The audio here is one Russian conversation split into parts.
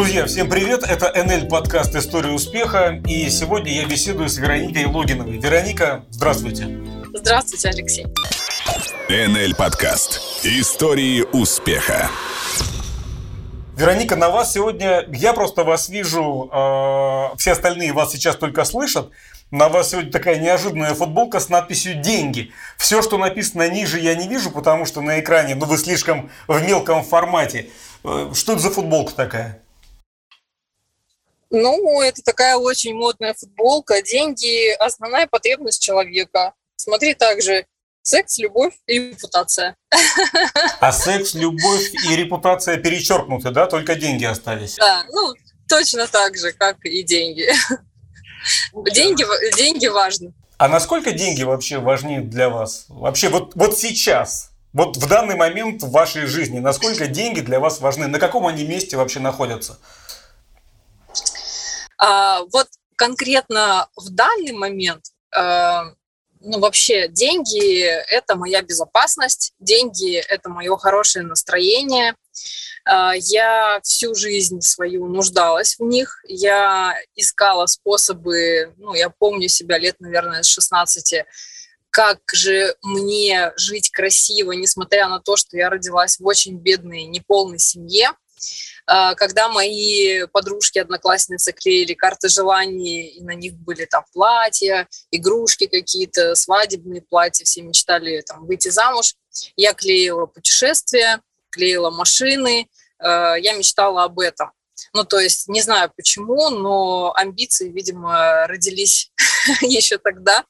Друзья, всем привет! Это НЛ подкаст «История успеха» и сегодня я беседую с Вероникой Логиновой. Вероника, здравствуйте! Здравствуйте, Алексей! НЛ подкаст «Истории успеха» Вероника, на вас сегодня, я просто вас вижу, э, все остальные вас сейчас только слышат, на вас сегодня такая неожиданная футболка с надписью «Деньги». Все, что написано ниже, я не вижу, потому что на экране, ну, вы слишком в мелком формате. Э, что это за футболка такая? Ну, это такая очень модная футболка. Деньги – основная потребность человека. Смотри также секс, любовь и репутация. А секс, любовь и репутация перечеркнуты, да? Только деньги остались. Да, ну, точно так же, как и деньги. Деньги, деньги важны. А насколько деньги вообще важны для вас? Вообще вот, вот сейчас, вот в данный момент в вашей жизни, насколько деньги для вас важны? На каком они месте вообще находятся? А, вот конкретно в данный момент, а, ну вообще деньги – это моя безопасность, деньги – это мое хорошее настроение. А, я всю жизнь свою нуждалась в них, я искала способы, ну я помню себя лет, наверное, с 16 как же мне жить красиво, несмотря на то, что я родилась в очень бедной, неполной семье. А, когда мои подружки, одноклассницы клеили карты желаний, и на них были там платья, игрушки какие-то, свадебные платья, все мечтали там выйти замуж, я клеила путешествия, клеила машины, а, я мечтала об этом. Ну, то есть, не знаю почему, но амбиции, видимо, родились еще тогда.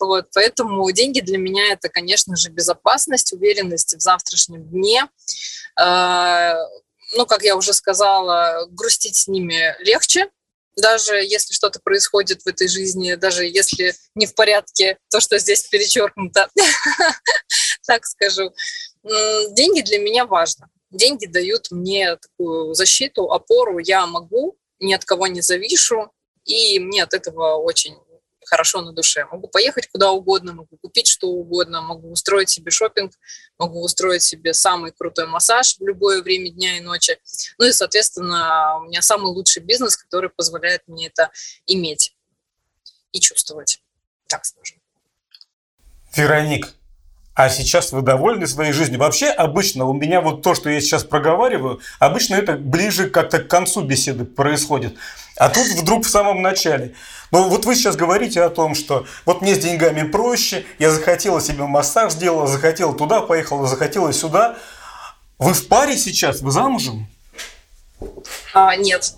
Вот, поэтому деньги для меня это, конечно же, безопасность, уверенность в завтрашнем дне. Ну, как я уже сказала, грустить с ними легче, даже если что-то происходит в этой жизни, даже если не в порядке то, что здесь перечеркнуто, так скажу. Деньги для меня важно. Деньги дают мне такую защиту, опору. Я могу, ни от кого не завишу, и мне от этого очень хорошо на душе. Могу поехать куда угодно, могу купить что угодно, могу устроить себе шопинг, могу устроить себе самый крутой массаж в любое время дня и ночи. Ну и, соответственно, у меня самый лучший бизнес, который позволяет мне это иметь и чувствовать, так скажем. Вероник, а сейчас вы довольны своей жизнью? Вообще, обычно у меня вот то, что я сейчас проговариваю, обычно это ближе как-то к концу беседы происходит. А тут вдруг в самом начале. Ну вот вы сейчас говорите о том, что вот мне с деньгами проще, я захотела себе массаж сделала, захотела туда поехала, захотела сюда. Вы в паре сейчас? Вы замужем? А, нет.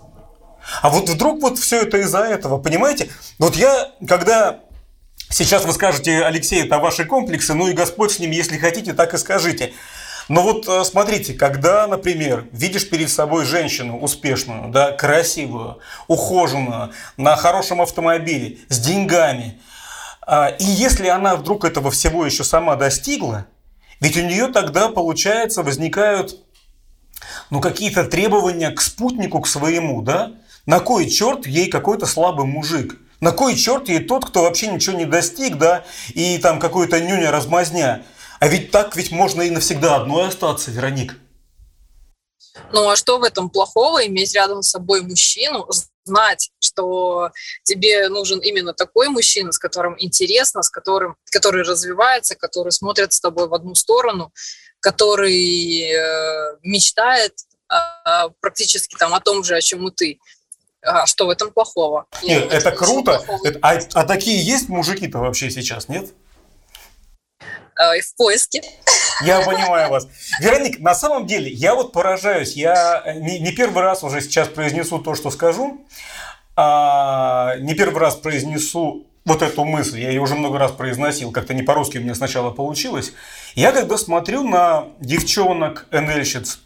А вот вдруг вот все это из-за этого, понимаете? Вот я, когда Сейчас вы скажете, Алексей, это ваши комплексы, ну и Господь с ним, если хотите, так и скажите. Но вот э, смотрите, когда, например, видишь перед собой женщину успешную, да, красивую, ухоженную, на хорошем автомобиле, с деньгами, а, и если она вдруг этого всего еще сама достигла, ведь у нее тогда, получается, возникают ну, какие-то требования к спутнику, к своему, да? На кой черт ей какой-то слабый мужик? На кой черт ей тот, кто вообще ничего не достиг, да, и там какой-то нюня-размазня? А ведь так ведь можно и навсегда одной остаться, Вероник. Ну а что в этом плохого, иметь рядом с собой мужчину, знать, что тебе нужен именно такой мужчина, с которым интересно, с которым, который развивается, который смотрит с тобой в одну сторону, который э, мечтает э, практически там о том же, о чем и ты. А что в этом плохого? Нет, нет это круто. Это, а, а такие есть мужики-то вообще сейчас, нет? А, в поиске. Я понимаю вас. Вероник, на самом деле, я вот поражаюсь. Я не, не первый раз уже сейчас произнесу то, что скажу. А, не первый раз произнесу вот эту мысль, я ее уже много раз произносил, как-то не по-русски у меня сначала получилось. Я когда смотрю на девчонок, НЛщиц,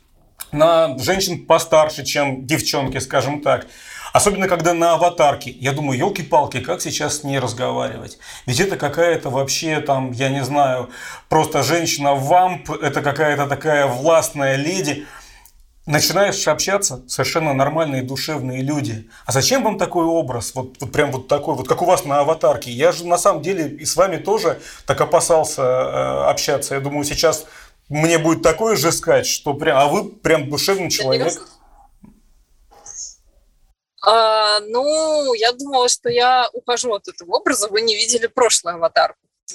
на женщин постарше, чем девчонки, скажем так, Особенно, когда на аватарке. Я думаю, елки-палки, как сейчас с ней разговаривать? Ведь это какая-то вообще там, я не знаю, просто женщина-вамп, это какая-то такая властная леди. Начинаешь общаться, совершенно нормальные душевные люди. А зачем вам такой образ? Вот, вот прям вот такой, вот как у вас на аватарке. Я же на самом деле и с вами тоже так опасался э, общаться. Я думаю, сейчас мне будет такое же сказать, что прям, а вы прям душевный человек. А, ну, я думала, что я ухожу от этого образа. Вы не видели прошлую аватарку.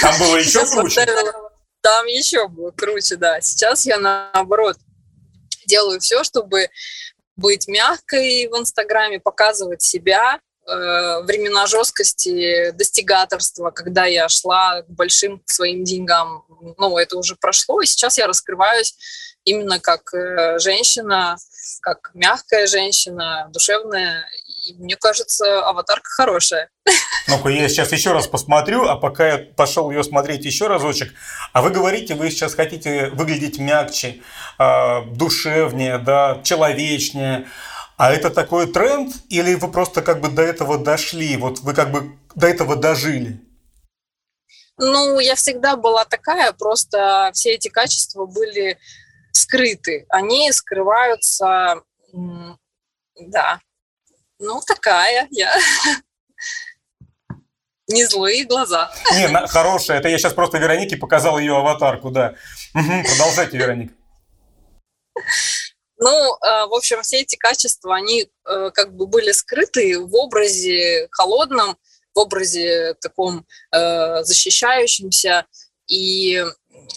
Там было еще круче? Там еще было круче, да. Сейчас я наоборот делаю все, чтобы быть мягкой в Инстаграме, показывать себя, э, времена жесткости, достигаторства, когда я шла к большим своим деньгам, ну, это уже прошло, и сейчас я раскрываюсь именно как э, женщина, как мягкая женщина, душевная. И мне кажется, аватарка хорошая. Ну-ка, я сейчас еще раз посмотрю, а пока я пошел ее смотреть еще разочек, а вы говорите, вы сейчас хотите выглядеть мягче, а, душевнее, да, человечнее. А это такой тренд, или вы просто как бы до этого дошли, вот вы как бы до этого дожили? Ну, я всегда была такая, просто все эти качества были скрыты. Они скрываются, да, ну, такая я. Не злые глаза. Не, на, хорошая. Это я сейчас просто Веронике показал ее аватарку, да. Угу, продолжайте, Вероника. Ну, э, в общем, все эти качества, они э, как бы были скрыты в образе холодном, в образе таком э, защищающемся. И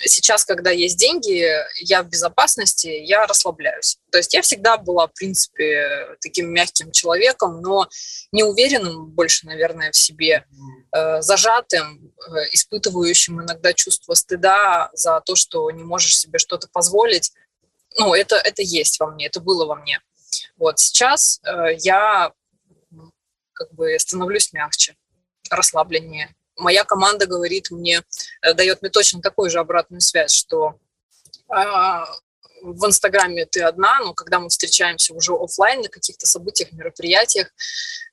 сейчас, когда есть деньги, я в безопасности, я расслабляюсь. То есть я всегда была, в принципе, таким мягким человеком, но неуверенным больше, наверное, в себе, э, зажатым, э, испытывающим иногда чувство стыда за то, что не можешь себе что-то позволить. Ну, это, это есть во мне, это было во мне. Вот сейчас э, я как бы становлюсь мягче, расслабленнее, моя команда говорит мне, э, дает мне точно такую же обратную связь, что а, в Инстаграме ты одна, но когда мы встречаемся уже офлайн на каких-то событиях, мероприятиях,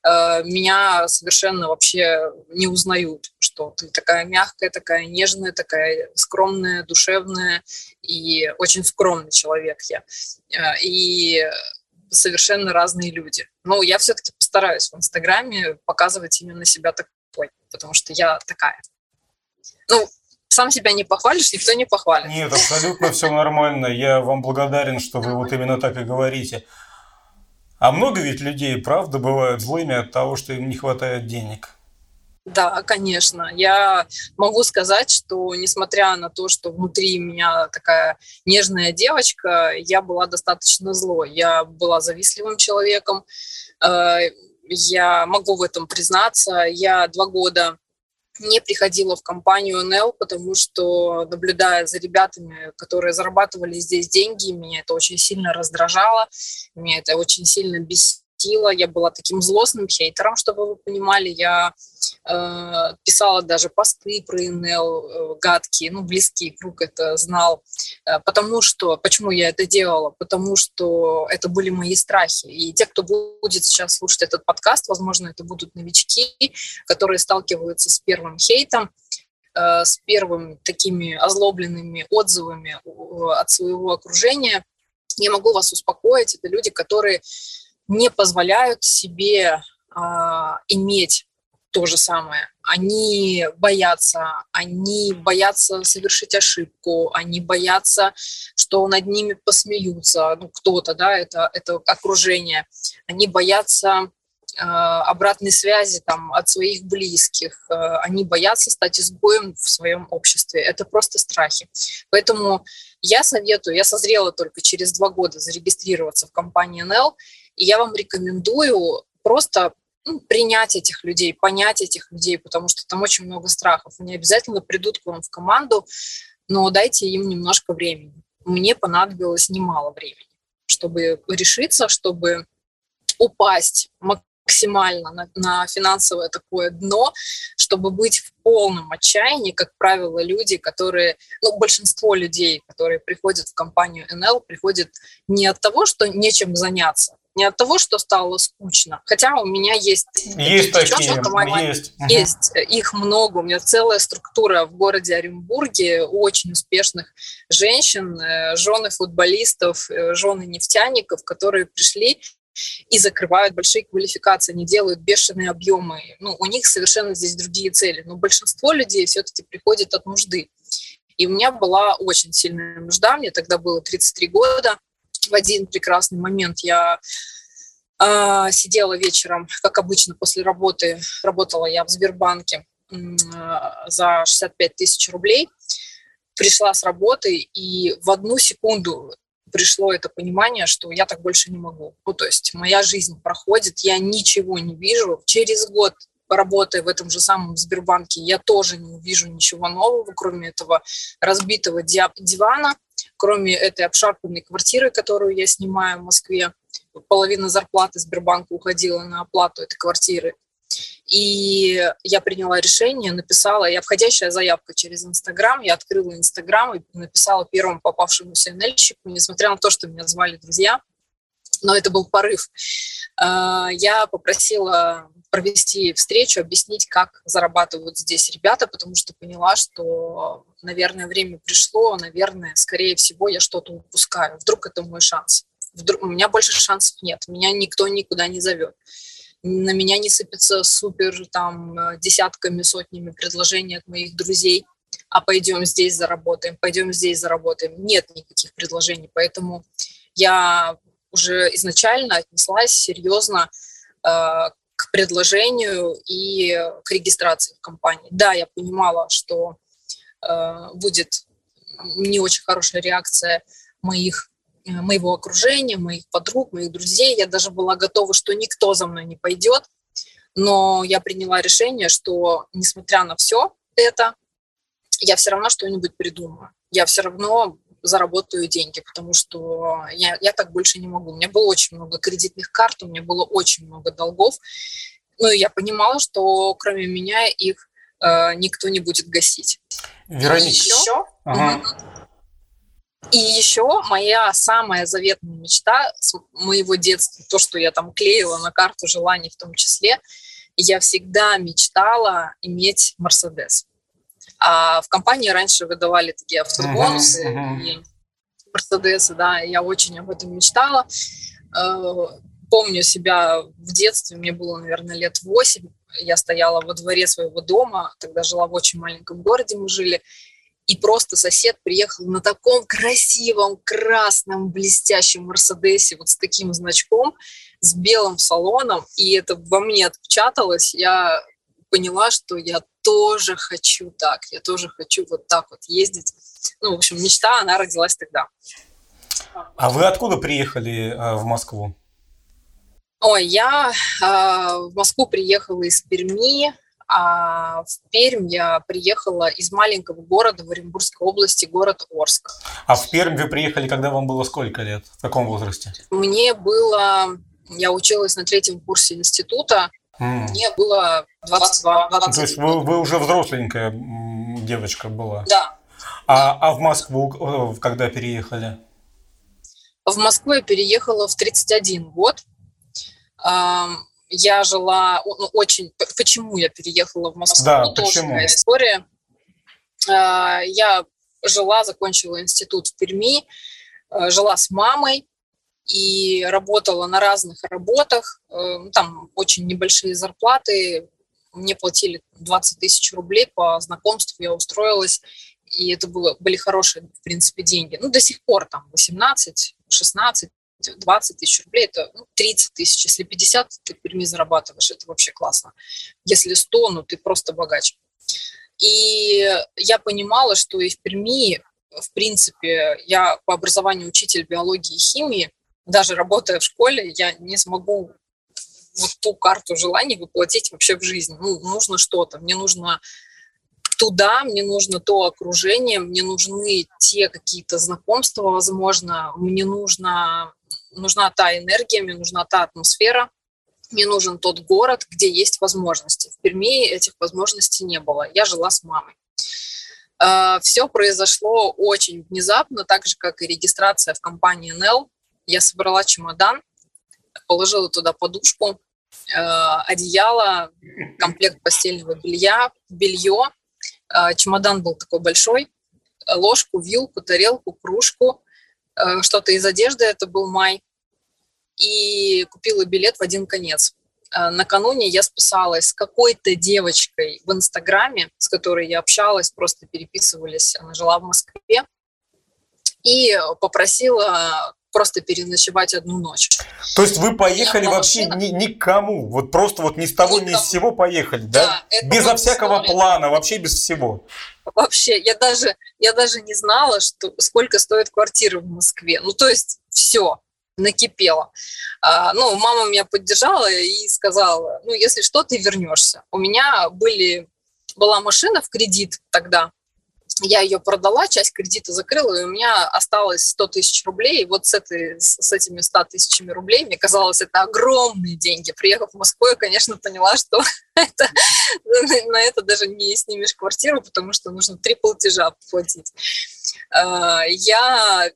э, меня совершенно вообще не узнают, что ты такая мягкая, такая нежная, такая скромная, душевная и очень скромный человек я. Э, и совершенно разные люди. Но я все-таки постараюсь в Инстаграме показывать именно себя так, такой, потому что я такая. Ну, сам себя не похвалишь, никто не похвалит. Нет, абсолютно все нормально. Я вам благодарен, что вы вот именно так и говорите. А много ведь людей, правда, бывают злыми от того, что им не хватает денег? Да, конечно. Я могу сказать, что несмотря на то, что внутри меня такая нежная девочка, я была достаточно злой. Я была завистливым человеком. Я могу в этом признаться. Я два года не приходила в компанию НЛ, потому что, наблюдая за ребятами, которые зарабатывали здесь деньги, меня это очень сильно раздражало, меня это очень сильно бесило я была таким злостным хейтером, чтобы вы понимали, я писала даже посты про ИНЛ э, гадкие, ну, близкий круг это знал, э, потому что, почему я это делала, потому что это были мои страхи, и те, кто будет сейчас слушать этот подкаст, возможно, это будут новички, которые сталкиваются с первым хейтом, э, с первыми такими озлобленными отзывами от своего окружения, я могу вас успокоить, это люди, которые не позволяют себе а, иметь то же самое. Они боятся, они боятся совершить ошибку, они боятся, что над ними посмеются, ну, кто-то, да, это, это окружение. Они боятся э, обратной связи там, от своих близких, э, они боятся стать изгоем в своем обществе. Это просто страхи. Поэтому я советую, я созрела только через два года зарегистрироваться в компании НЛ, и я вам рекомендую просто ну, принять этих людей, понять этих людей, потому что там очень много страхов. Они обязательно придут к вам в команду, но дайте им немножко времени. Мне понадобилось немало времени, чтобы решиться, чтобы упасть максимально на, на финансовое такое дно, чтобы быть в полном отчаянии, как правило, люди, которые, ну, большинство людей, которые приходят в компанию НЛ, приходят не от того, что нечем заняться, не от того, что стало скучно. Хотя у меня есть, есть такие, есть. есть. Их много. У меня целая структура в городе Оренбурге очень успешных женщин, э, жены футболистов, э, жены нефтяников, которые пришли и закрывают большие квалификации, они делают бешеные объемы. Ну, у них совершенно здесь другие цели. Но большинство людей все-таки приходит от нужды. И у меня была очень сильная нужда, мне тогда было 33 года, в один прекрасный момент я А, сидела вечером, как обычно, после работы. Работала я в Сбербанке за 65 тысяч рублей. Пришла с работы, и в одну секунду пришло это понимание, что я так больше не могу. Ну, то есть моя жизнь проходит, я ничего не вижу. Через год работая в этом же самом Сбербанке, я тоже не вижу ничего нового, кроме этого разбитого дивана, кроме этой обшарпанной квартиры, которую я снимаю в Москве. Половина зарплаты Сбербанка уходила на оплату этой квартиры. И я приняла решение, написала, и обходящая заявка через Инстаграм, я открыла Инстаграм и написала первому попавшемуся НЛьщику, несмотря на то, что меня звали друзья, но это был порыв. А, я попросила провести встречу, объяснить, как зарабатывают здесь ребята, потому что поняла, что, наверное, время пришло, наверное, скорее всего, я что-то упускаю. Вдруг это мой шанс. Вдруг, у меня больше шансов нет, меня никто никуда не зовет. На меня не сыпется супер там десятками, сотнями предложений от моих друзей, а пойдем здесь заработаем, пойдем здесь заработаем. Нет никаких предложений, поэтому я уже изначально отнеслась серьезно э, к предложению и к регистрации в компании. Да, я понимала, что э, будет не очень хорошая реакция моих э, моего окружения, моих подруг, моих друзей. Я даже была готова, что никто за мной не пойдет. Но я приняла решение, что несмотря на все это, я все равно что-нибудь придумаю. Я все равно заработаю деньги, потому что я, я так больше не могу. У меня было очень много кредитных карт, у меня было очень много долгов. Ну, и я понимала, что кроме меня их э, никто не будет гасить. Вероника. еще, ага. и еще моя самая заветная мечта с моего детства, то, что я там клеила на карту желаний в том числе, я всегда мечтала иметь Мерседес. А в компании раньше выдавали такие автобонусы uh-huh, uh-huh. и Мерседесы, да, я очень об этом мечтала. Э, помню себя в детстве, мне было, наверное, лет восемь, я стояла во дворе своего дома, тогда жила в очень маленьком городе, мы жили, и просто сосед приехал на таком красивом, красном, блестящем Мерседесе, вот с таким значком, с белым салоном, и это во мне отпечаталось. Я поняла, что я тоже хочу так, я тоже хочу вот так вот ездить. Ну, в общем, мечта, она родилась тогда. А вы откуда приехали э, в Москву? Ой, я э, в Москву приехала из Перми, а в Пермь я приехала из маленького города в Оренбургской области, город Орск. А в Пермь вы приехали, когда вам было сколько лет? В каком возрасте? Мне было... Я училась на третьем курсе института, Mm. Мне было 22 20 То есть вы, вы уже взросленькая девочка была? Да. А, а в Москву э, когда переехали? В Москву я переехала в 31 год. Я жила ну, очень... Почему я переехала в Москву? Да, ну, тоже почему? история. А, я жила, закончила институт в Перми, э, жила с мамой, и работала на разных работах. Э, там очень небольшие зарплаты. Мне платили 20 тысяч рублей по знакомству, я устроилась, и это было, были хорошие, в принципе, деньги. Ну, до сих пор там 18, 16, 20 тысяч рублей, это ну, 30 тысяч. Если 50 ты в Перми зарабатываешь, это вообще классно. Если 100, ну ты просто богач. И я понимала, что и в Перми, в принципе, я по образованию учитель биологии и химии, даже работая в школе, я не смогу вот ту карту желаний воплотить вообще в жизнь. Ну, нужно что-то. Мне нужно туда, мне нужно то окружение, мне нужны те какие-то знакомства, возможно, мне нужно, нужна та энергия, мне нужна та атмосфера, мне нужен тот город, где есть возможности. В Перми этих возможностей не было. Я жила с мамой. А, Все произошло очень внезапно, так же, как и регистрация в компании НЛ. Я собрала чемодан, положила туда подушку, э, одеяло, комплект постельного белья, белье. Э, чемодан был такой большой, ложку, вилку, тарелку, кружку, э, что-то из одежды, это был май. И купила билет в один конец. Накануне я списалась с какой-то девочкой в Инстаграме, с которой я общалась, просто переписывались, она жила в Москве, и попросила просто переночевать одну ночь. То есть вы поехали вообще ни, никому, вот просто вот ни с того, никому. ни с сего поехали, да? да Безо всякого история. плана, вообще без всего. Вообще, я даже, я даже не знала, что, сколько стоит квартира в Москве. Ну, то есть все накипело. А, ну, мама меня поддержала и сказала, ну, если что, ты вернешься. У меня были, была машина в кредит тогда, я ее продала, часть кредита закрыла, и у меня осталось 100 тысяч рублей. И вот с, этой, с этими 100 тысячами рублей, мне казалось, это огромные деньги. Приехав в Москву, я, конечно, поняла, что это, на это даже не снимешь квартиру, потому что нужно три платежа платить. А, я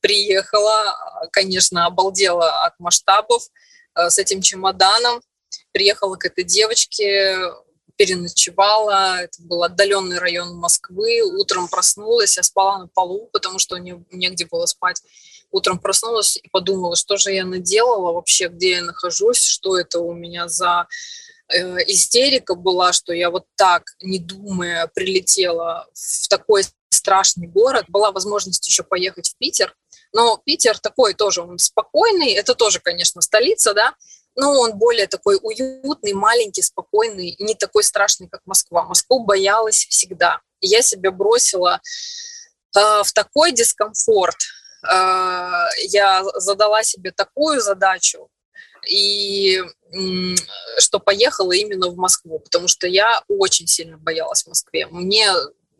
приехала, конечно, обалдела от масштабов а, с этим чемоданом. Приехала к этой девочке, переночевала. Это был отдаленный район Москвы. Утром проснулась, я спала на полу, потому что не, негде было спать. Утром проснулась и подумала, что же я наделала вообще, где я нахожусь, что это у меня за э, истерика была, что я вот так, не думая, прилетела в такой страшный город. Была возможность еще поехать в Питер, но Питер такой тоже, он спокойный, это тоже, конечно, столица, да, но он более такой уютный, маленький, спокойный, не такой страшный, как Москва. Москву боялась всегда. Я себя бросила э, в такой дискомфорт. Э, я задала себе такую задачу, и что поехала именно в Москву, потому что я очень сильно боялась в Москве. Мне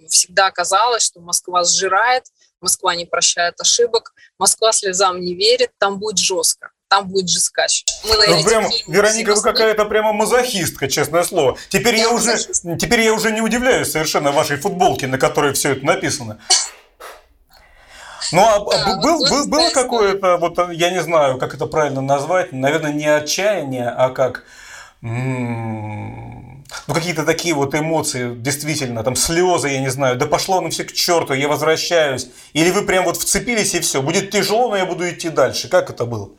всегда казалось, что Москва сжирает, Москва не прощает ошибок, Москва слезам не верит, там будет жестко там будет жескач. Мы, ну, прям, Вероника, вы какая-то прямо мазохистка, честное слово. Теперь я, я уже, теперь я уже не удивляюсь совершенно вашей футболке, на которой все это написано. Ну, а да, был, вот был, было какое-то, вот я не знаю, как это правильно назвать, наверное, не отчаяние, а как ну, какие-то такие вот эмоции, действительно, там слезы, я не знаю, да пошло оно все к черту, я возвращаюсь. Или вы прям вот вцепились и все, будет тяжело, но я буду идти дальше. Как это было?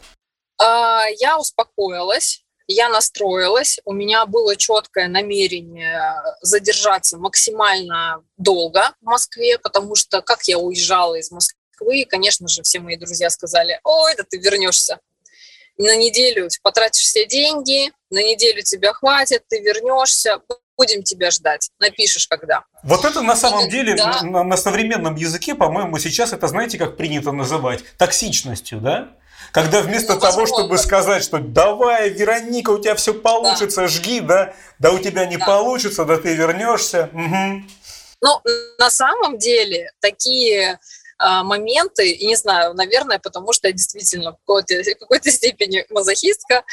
А, я успокоилась, я настроилась, у меня было четкое намерение задержаться максимально долго в Москве, потому что как я уезжала из Москвы, конечно же, все мои друзья сказали, ой, да ты вернешься на неделю потратишь все деньги, на неделю тебя хватит, ты вернешься, будем тебя ждать, напишешь когда. Вот это на самом И, деле да. на, на современном языке, по-моему, сейчас это, знаете, как принято называть, токсичностью, да? Когда вместо ну, того, чтобы сказать, что давай, Вероника, у тебя все получится, да. жги, да, да у тебя не да. получится, да ты вернешься. Угу. Ну, на самом деле, такие а, моменты, и не знаю, наверное, потому что я действительно в какой-то, в какой-то степени мазохистка,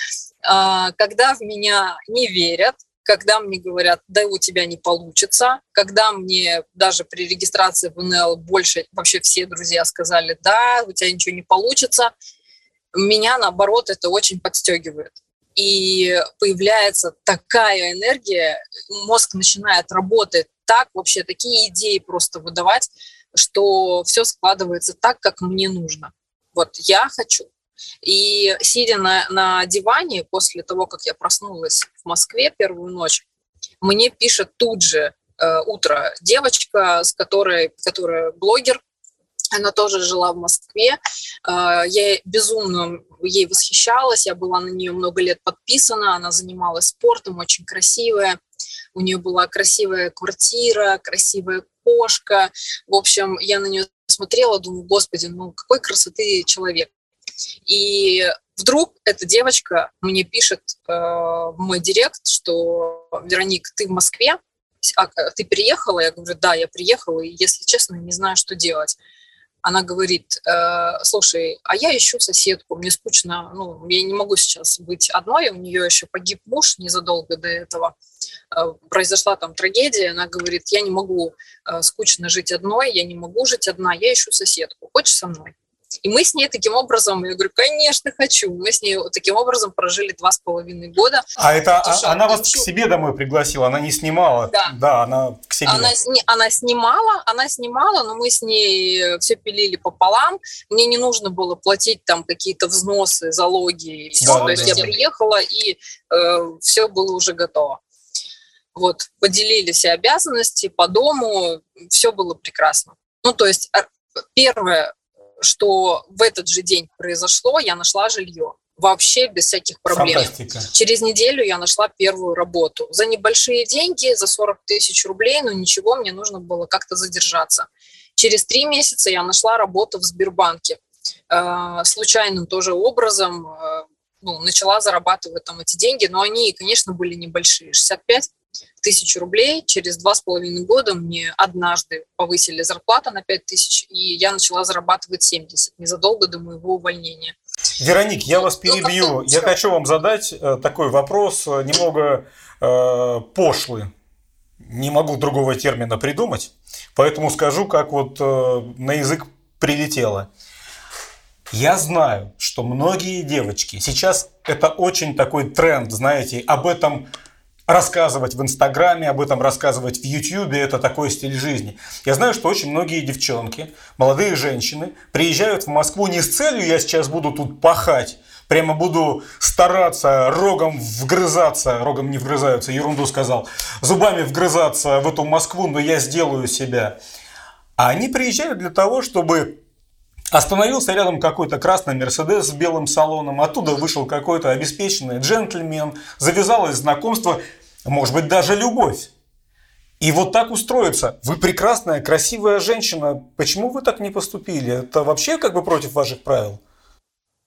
а, когда в меня не верят, когда мне говорят, да у тебя не получится, когда мне даже при регистрации в НЛ больше вообще все друзья сказали, да, у тебя ничего не получится, меня наоборот это очень подстегивает. И появляется такая энергия, мозг начинает работать так, вообще такие идеи просто выдавать, что все складывается так, как мне нужно. Вот я хочу. И сидя на, на диване после того, как я проснулась в Москве первую ночь, мне пишет тут же э, утро девочка, с которой, которая блогер, она тоже жила в Москве. Э, я безумно ей восхищалась, я была на нее много лет подписана, она занималась спортом, очень красивая. У нее была красивая квартира, красивая кошка. В общем, я на нее смотрела, думаю, господи, ну какой красоты человек. И вдруг эта девочка мне пишет э, в мой директ, что Вероник, ты в Москве, а, ты приехала? Я говорю, да, я приехала, и, если честно, не знаю, что делать она говорит, э, слушай, а я ищу соседку, мне скучно, ну, я не могу сейчас быть одной, у нее еще погиб муж незадолго до этого, э, произошла там трагедия, она говорит, я не могу э, скучно жить одной, я не могу жить одна, я ищу соседку, хочешь со мной? И мы с ней таким образом, я говорю, конечно, хочу. Мы с ней таким образом прожили два с половиной года. А это а, она вас хочу... к себе домой пригласила, она не снимала? Да. Да, она к себе. Она, она снимала, она снимала, но мы с ней все пилили пополам. Мне не нужно было платить там какие-то взносы, залоги и все. Да, То да, есть да. я приехала, и э, все было уже готово. Вот, поделили все обязанности по дому, все было прекрасно. Ну, то есть первое, что в этот же день произошло, я нашла жилье вообще без всяких проблем. Фантастика. Через неделю я нашла первую работу. За небольшие деньги, за 40 тысяч рублей, но ничего, мне нужно было как-то задержаться. Через три месяца я нашла работу в Сбербанке. Э, случайным тоже образом э, ну, начала зарабатывать там эти деньги, но они, конечно, были небольшие. 65 тысяч рублей. Через два с половиной года мне однажды повысили зарплату на 5 тысяч, и я начала зарабатывать 70 незадолго до моего увольнения. Вероник, я вас ну, перебью. Я хочу вам задать э, такой вопрос, э, немного э, пошлый. Не могу другого термина придумать, поэтому скажу, как вот э, на язык прилетело. Я знаю, что многие девочки, сейчас это очень такой тренд, знаете, об этом рассказывать в Инстаграме, об этом рассказывать в Ютьюбе, это такой стиль жизни. Я знаю, что очень многие девчонки, молодые женщины приезжают в Москву не с целью «я сейчас буду тут пахать», прямо буду стараться рогом вгрызаться, рогом не вгрызаются, ерунду сказал, зубами вгрызаться в эту Москву, но я сделаю себя. А они приезжают для того, чтобы Остановился рядом какой-то красный Мерседес с белым салоном, оттуда вышел какой-то обеспеченный джентльмен, завязалось знакомство, может быть даже любовь. И вот так устроиться. Вы прекрасная, красивая женщина. Почему вы так не поступили? Это вообще как бы против ваших правил?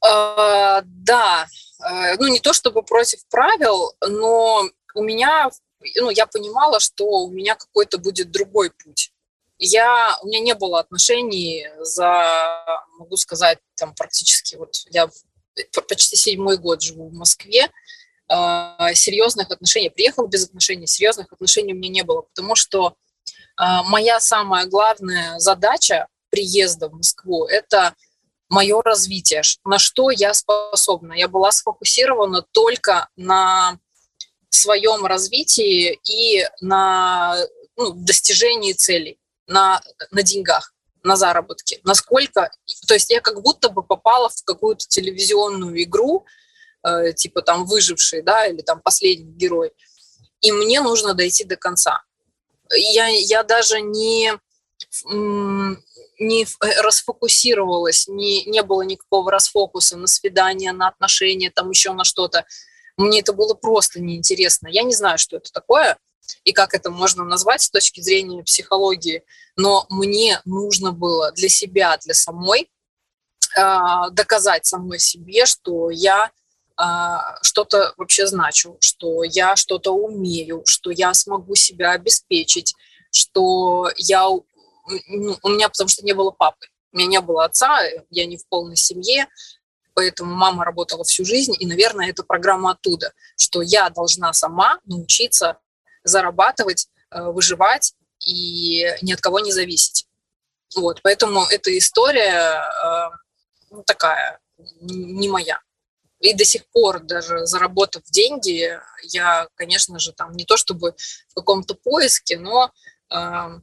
А, да, э, ну не то чтобы против правил, но у меня, ну я понимала, что у меня какой-то будет другой путь я, у меня не было отношений за, могу сказать, там практически, вот я почти седьмой год живу в Москве, э, серьезных отношений, приехала без отношений, серьезных отношений у меня не было, потому что э, моя самая главная задача приезда в Москву – это мое развитие, на что я способна. Я была сфокусирована только на своем развитии и на ну, достижении целей на, на деньгах, на заработке. Насколько... То есть я как будто бы попала в какую-то телевизионную игру, э, типа там «Выживший», да, или там «Последний герой», и мне нужно дойти до конца. Я, я даже не, не расфокусировалась, не, не было никакого расфокуса на свидание, на отношения, там еще на что-то. Мне это было просто неинтересно. Я не знаю, что это такое и как это можно назвать с точки зрения психологии, но мне нужно было для себя, для самой э, доказать самой себе, что я э, что-то вообще значу, что я что-то умею, что я смогу себя обеспечить, что я ну, у меня потому что не было папы, у меня не было отца, я не в полной семье, поэтому мама работала всю жизнь, и, наверное, это программа оттуда, что я должна сама научиться зарабатывать, э, выживать и ни от кого не зависеть. Вот, поэтому эта история э, ну, такая, не моя. И до сих пор, даже заработав деньги, я, конечно же, там не то чтобы в каком-то поиске, но э,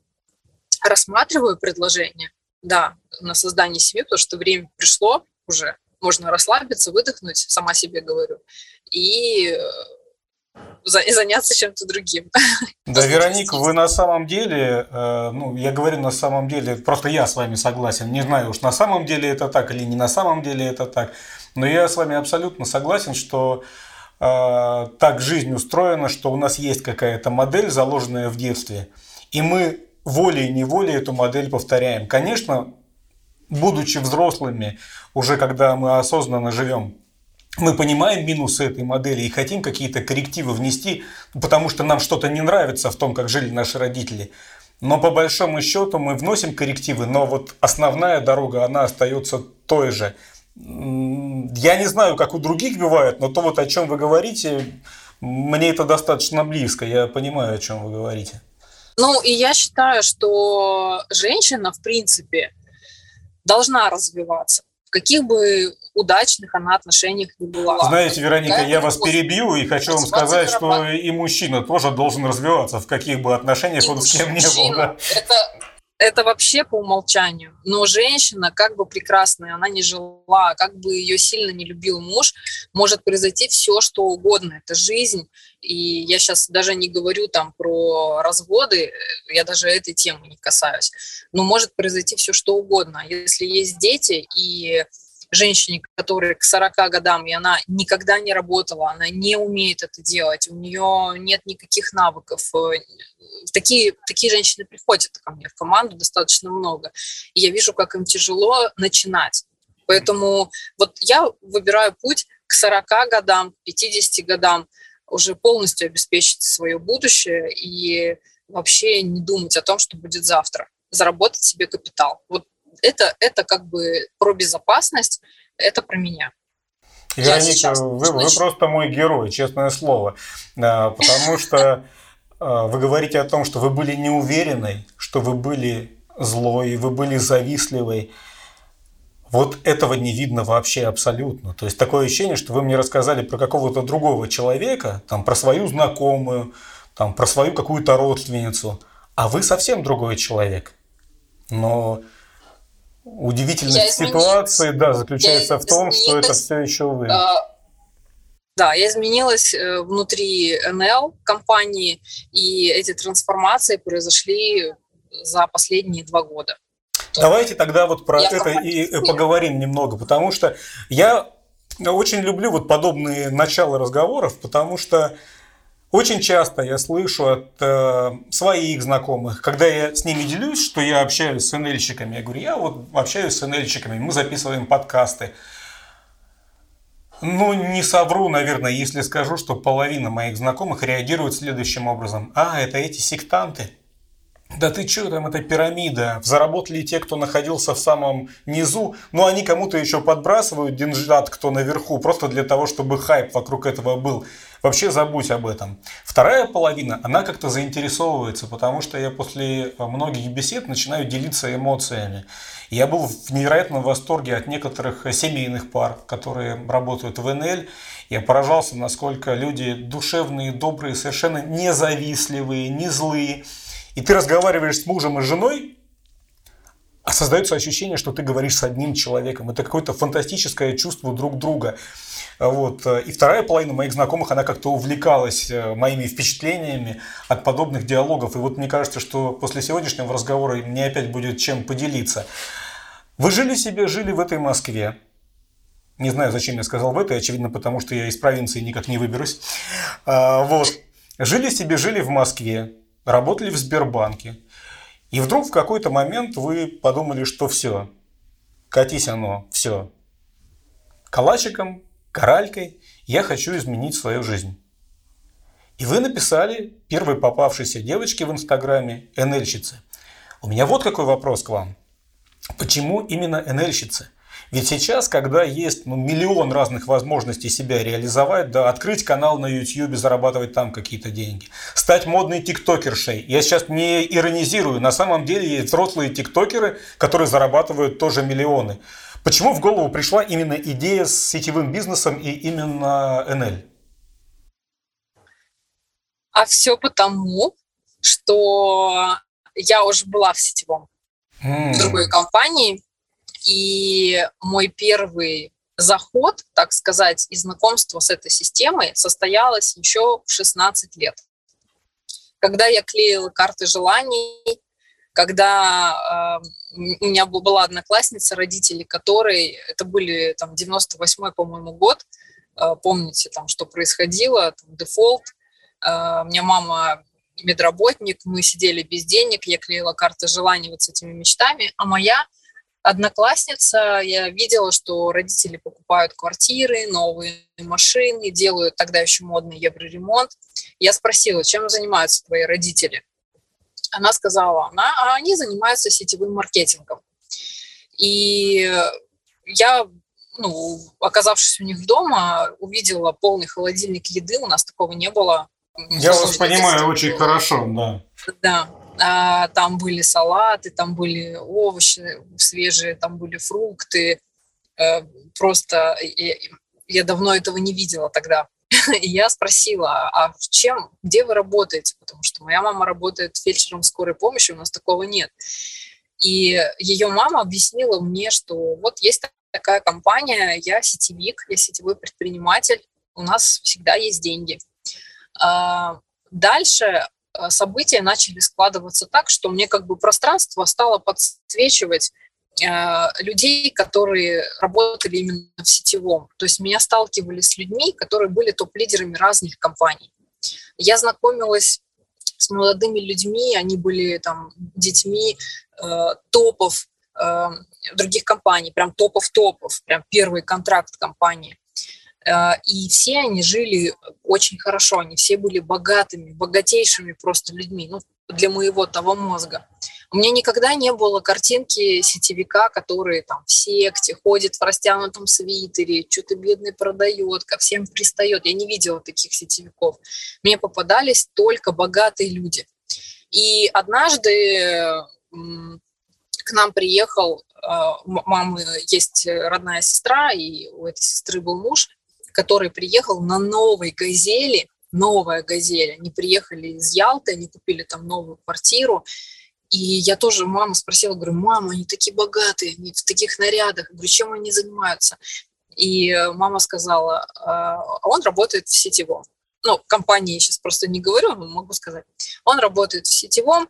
рассматриваю предложение, да, на создание семьи, потому что время пришло уже, можно расслабиться, выдохнуть, сама себе говорю, и э, заняться чем-то другим. Да, Вероника, вы на самом деле, э, ну, я говорю на самом деле, просто я с вами согласен. Не знаю уж на самом деле это так или не на самом деле это так, но я с вами абсолютно согласен, что э, так жизнь устроена, что у нас есть какая-то модель, заложенная в детстве, и мы волей-неволей эту модель повторяем. Конечно, будучи взрослыми, уже когда мы осознанно живем мы понимаем минусы этой модели и хотим какие-то коррективы внести, потому что нам что-то не нравится в том, как жили наши родители. Но по большому счету мы вносим коррективы, но вот основная дорога, она остается той же. Я не знаю, как у других бывает, но то вот о чем вы говорите, мне это достаточно близко. Я понимаю, о чем вы говорите. Ну, и я считаю, что женщина, в принципе, должна развиваться в каких бы удачных она отношениях не была. Знаете, Вероника, я вас перебью и хочу вам сказать, что и мужчина тоже должен развиваться, в каких бы отношениях и он с кем не был. Да. Это это вообще по умолчанию. Но женщина, как бы прекрасная, она не жила, как бы ее сильно не любил муж, может произойти все, что угодно. Это жизнь. И я сейчас даже не говорю там про разводы, я даже этой темы не касаюсь. Но может произойти все, что угодно. Если есть дети и женщине, которой к 40 годам, и она никогда не работала, она не умеет это делать, у нее нет никаких навыков. Э, такие, такие женщины приходят ко мне в команду достаточно много. И я вижу, как им тяжело начинать. Поэтому вот я выбираю путь к 40 годам, 50 годам, уже полностью обеспечить свое будущее и вообще не думать о том, что будет завтра. Заработать себе капитал. Вот это, это как бы про безопасность, это про меня. Вероника, вы, вы просто мой герой, честное слово. Потому что а, вы говорите о том, что вы были неуверенной, что вы были злой, вы были завистливой. Вот этого не видно вообще абсолютно. То есть такое ощущение, что вы мне рассказали про какого-то другого человека, там, про свою знакомую, там, про свою какую-то родственницу, а вы совсем другой человек. Но Удивительность ситуации, да, заключается я в том, что это все еще вы. А, да, я изменилась э, внутри НЛ компании, и эти трансформации произошли за последние два года. Давайте тогда вот про я это и поговорим немного, потому что я очень люблю вот подобные начала разговоров, потому что очень часто я слышу от э, своих знакомых, когда я с ними делюсь, что я общаюсь с НЛьщиками, я говорю, я вот общаюсь с НЛьщиками, мы записываем подкасты. Ну, не совру, наверное, если скажу, что половина моих знакомых реагирует следующим образом. А, это эти сектанты. Да ты что там, это пирамида. Заработали те, кто находился в самом низу. Ну, они кому-то еще подбрасывают деньжат, кто наверху, просто для того, чтобы хайп вокруг этого был. Вообще забудь об этом. Вторая половина, она как-то заинтересовывается, потому что я после многих бесед начинаю делиться эмоциями. Я был в невероятном восторге от некоторых семейных пар, которые работают в НЛ. Я поражался, насколько люди душевные, добрые, совершенно независливые, не злые. И ты разговариваешь с мужем и женой, создается ощущение, что ты говоришь с одним человеком. Это какое-то фантастическое чувство друг друга. Вот. И вторая половина моих знакомых, она как-то увлекалась э, моими впечатлениями от подобных диалогов. И вот мне кажется, что после сегодняшнего разговора мне опять будет чем поделиться. Вы жили себе, жили в этой Москве. Не знаю, зачем я сказал в этой, очевидно, потому что я из провинции никак не выберусь. А, вот. Жили себе, жили в Москве, работали в Сбербанке. И вдруг в какой-то момент вы подумали, что все, катись оно, все. Калачиком коралькой «Я хочу изменить свою жизнь». И вы написали первой попавшейся девочке в Инстаграме НЛьщице. У меня вот какой вопрос к вам. Почему именно НЛьщицы? Ведь сейчас, когда есть ну, миллион разных возможностей себя реализовать, да, открыть канал на YouTube, зарабатывать там какие-то деньги, стать модной тиктокершей. Я сейчас не иронизирую, на самом деле есть взрослые тиктокеры, которые зарабатывают тоже миллионы. Почему в голову пришла именно идея с сетевым бизнесом и именно НЛ? А все потому, что я уже была в сетевом mm. в другой компании, и мой первый заход, так сказать, и знакомство с этой системой состоялось еще в 16 лет. Когда я клеила карты желаний, когда э, у меня была одноклассница, родители которой, это были там 98-й, по-моему, год, э, помните там, что происходило, там, дефолт, э, у меня мама медработник, мы сидели без денег, я клеила карты желаний вот с этими мечтами, а моя одноклассница, я видела, что родители покупают квартиры, новые машины, делают тогда еще модный евроремонт. Я спросила, чем занимаются твои родители? она сказала, она, а они занимаются сетевым маркетингом. И я, ну, оказавшись у них дома, увидела полный холодильник еды, у нас такого не было. Я вас понимаю очень хорошо, да. Да, там были салаты, там были овощи свежие, там были фрукты. А, просто я, давно этого не видела тогда. И я спросила, а в чем, где вы работаете? Потому что моя мама работает фельдшером скорой помощи, у нас такого нет. И ее мама объяснила мне, что вот есть такая компания, я сетевик, я сетевой предприниматель, у нас всегда есть деньги. А, дальше а, события начали складываться так, что мне как бы пространство стало подсвечивать а, людей, которые работали именно в сетевом. То есть меня сталкивали с людьми, которые были топ-лидерами разных компаний. Я знакомилась с молодыми людьми, они были там детьми э, топов э, других компаний, прям топов-топов, прям первый контракт компании. Э, и все они жили очень хорошо, они все были богатыми, богатейшими просто людьми, ну, для моего того мозга. У меня никогда не было картинки сетевика, который там в секте ходит в растянутом свитере, что-то бедный продает, ко всем пристает. Я не видела таких сетевиков. Мне попадались только богатые люди. И однажды к нам приехал, а, мамы есть родная сестра, и у этой сестры был муж, который приехал на новой «Газели», новая «Газель». Они приехали из Ялты, они купили там новую квартиру, и я тоже мама спросила, говорю, мама, они такие богатые, они в таких нарядах, говорю, чем они занимаются? И мама сказала, а он работает в сетевом. Ну, компании сейчас просто не говорю, но могу сказать. Он работает в сетевом,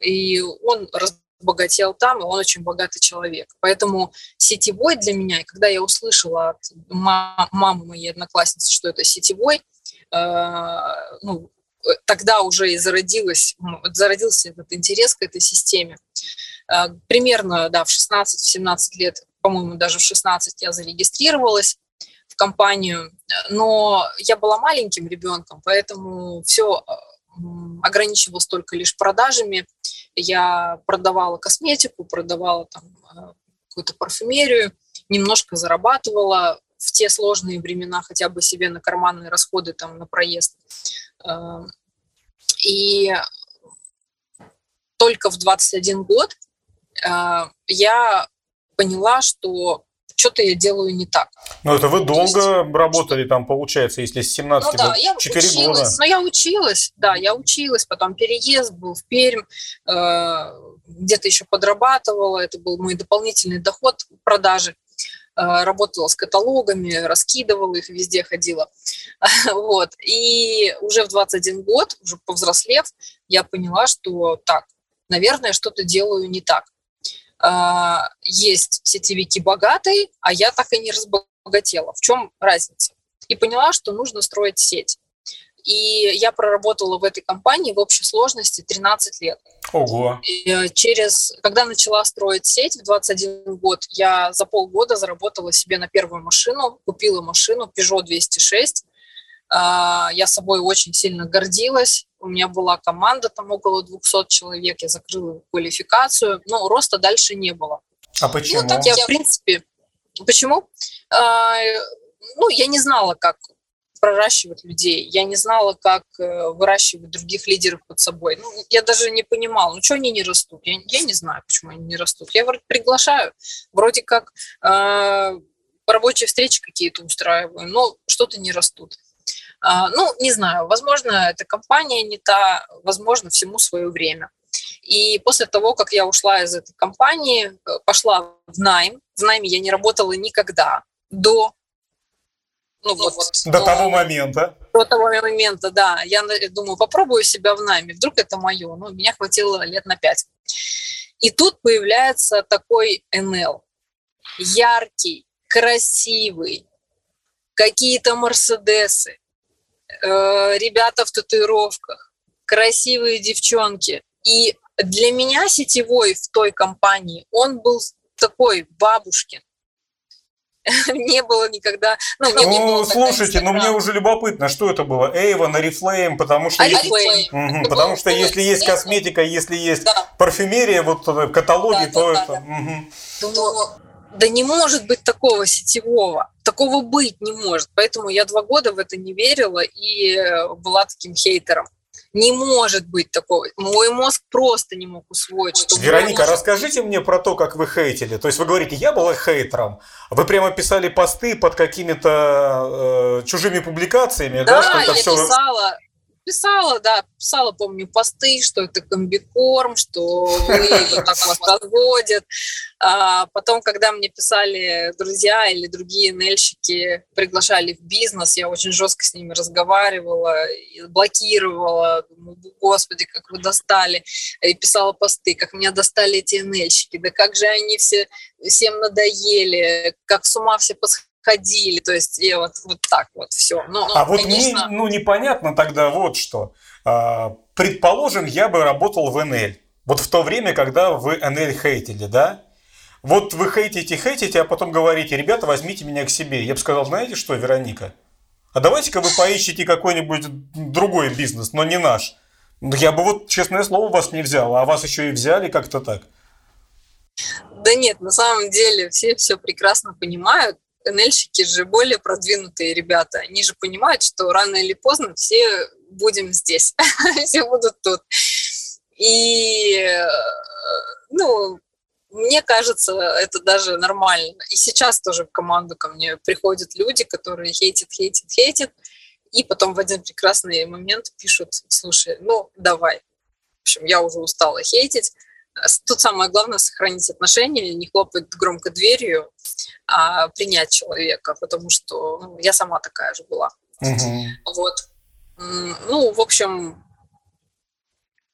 и он разбогател там, и он очень богатый человек. Поэтому сетевой для меня, и когда я услышала от мамы моей одноклассницы, что это сетевой, э, ну, тогда уже и зародилась, зародился этот интерес к этой системе. Э, примерно, да, в 16-17 лет, по-моему, даже в 16 я зарегистрировалась в компанию, но я была маленьким ребенком, поэтому все ограничивалось только лишь продажами. Я продавала косметику, продавала там э, какую-то парфюмерию, немножко зарабатывала в те сложные времена хотя бы себе на карманные расходы, там, на проезд. Эм, и только в 21 год э, я поняла, что что-то я делаю не так. Ну, это вы долго есть, работали там, получается, если с 17 ну, да, я 4 училась, года? Ну, я училась, да, я училась, потом переезд был в Пермь, э, где-то еще подрабатывала, это был мой дополнительный доход продажи. Э, работала с каталогами, раскидывала их, везде ходила. Вот. И уже в 21 год, уже повзрослев, я поняла, что так, наверное, что-то делаю не так. А, есть сетевики богатые, а я так и не разбогатела. В чем разница? И поняла, что нужно строить сеть. И я проработала в этой компании в общей сложности 13 лет. Ого. И э, через, когда начала строить сеть в 21 год, я за полгода заработала себе на первую машину, купила машину Peugeot 206. А, я собой очень сильно гордилась. У меня была команда, там около 200 человек, я закрыла квалификацию, но роста дальше не было. А почему? Ну, так я, в принципе, почему? А, ну, я не знала, как проращивать людей. Я не знала, как э, выращивать других лидеров под собой. Ну, я даже не понимала, ну что они не растут? Я, я не знаю, почему они не растут. Я вроде приглашаю, вроде как э, рабочие встречи какие-то устраиваю, но что-то не растут. Э, ну, не знаю, возможно, эта компания не та, возможно, всему свое время. И после того, как я ушла из этой компании, э, пошла в найм. В найме я не работала никогда до ну, вот, вот до, до того момента. До того момента, да. Я думаю, попробую себя в найме, вдруг это мое. Ну, меня хватило лет на пять. И тут появляется такой НЛ. Яркий, красивый, какие-то Мерседесы, э, ребята в татуировках, красивые девчонки. И для меня сетевой в той компании, он был такой бабушкин. не было никогда. Ну, ну не было слушайте, но ну, мне уже любопытно, что это было? Эйвон, Арифлейм, потому что... Арифлейм. Угу, потому что если есть косметика, если есть да. парфюмерия, вот э, каталоги, да, то да, это... Да. Угу. Но, да не может быть такого сетевого. Такого быть не может. Поэтому я два года в это не верила и э, была таким хейтером. Не может быть такого. Мой мозг просто не мог усвоить, что... Вероника, может... расскажите мне про то, как вы хейтили. То есть вы говорите, я была хейтером. Вы прямо писали посты под какими-то э, чужими публикациями, да? Да, я все... писала. Писала, да, писала, помню, посты, что это комбикорм, что вы вот так вас разводят. А потом, когда мне писали друзья или другие нельщики, приглашали в бизнес, я очень жестко с ними разговаривала, блокировала, думаю, господи, как вы достали, и писала посты, как меня достали эти нельщики, да как же они все, всем надоели, как с ума все посходили ходили, то есть и вот, вот так вот все. Ну, а вот конечно... мне ну, непонятно тогда вот что. А, предположим, я бы работал в НЛ. Вот в то время, когда вы НЛ хейтили, да? Вот вы хейтите, хейтите, а потом говорите, ребята, возьмите меня к себе. Я бы сказал, знаете что, Вероника, а давайте-ка вы поищите какой-нибудь другой бизнес, но не наш. Я бы вот, честное слово, вас не взял, а вас еще и взяли как-то так. Да нет, на самом деле все все прекрасно понимают. НЛьщики же более продвинутые ребята. Они же понимают, что рано или поздно все будем здесь, все будут тут. И, э, ну, мне кажется, это даже нормально. И сейчас тоже в команду ко мне приходят люди, которые хейтят, хейтят, хейтят, и потом в один прекрасный момент пишут, слушай, ну, давай. В общем, я уже устала хейтить. Тут самое главное сохранить отношения, не хлопать громко дверью, а принять человека, потому что ну, я сама такая же была. Угу. Вот. Ну, в общем,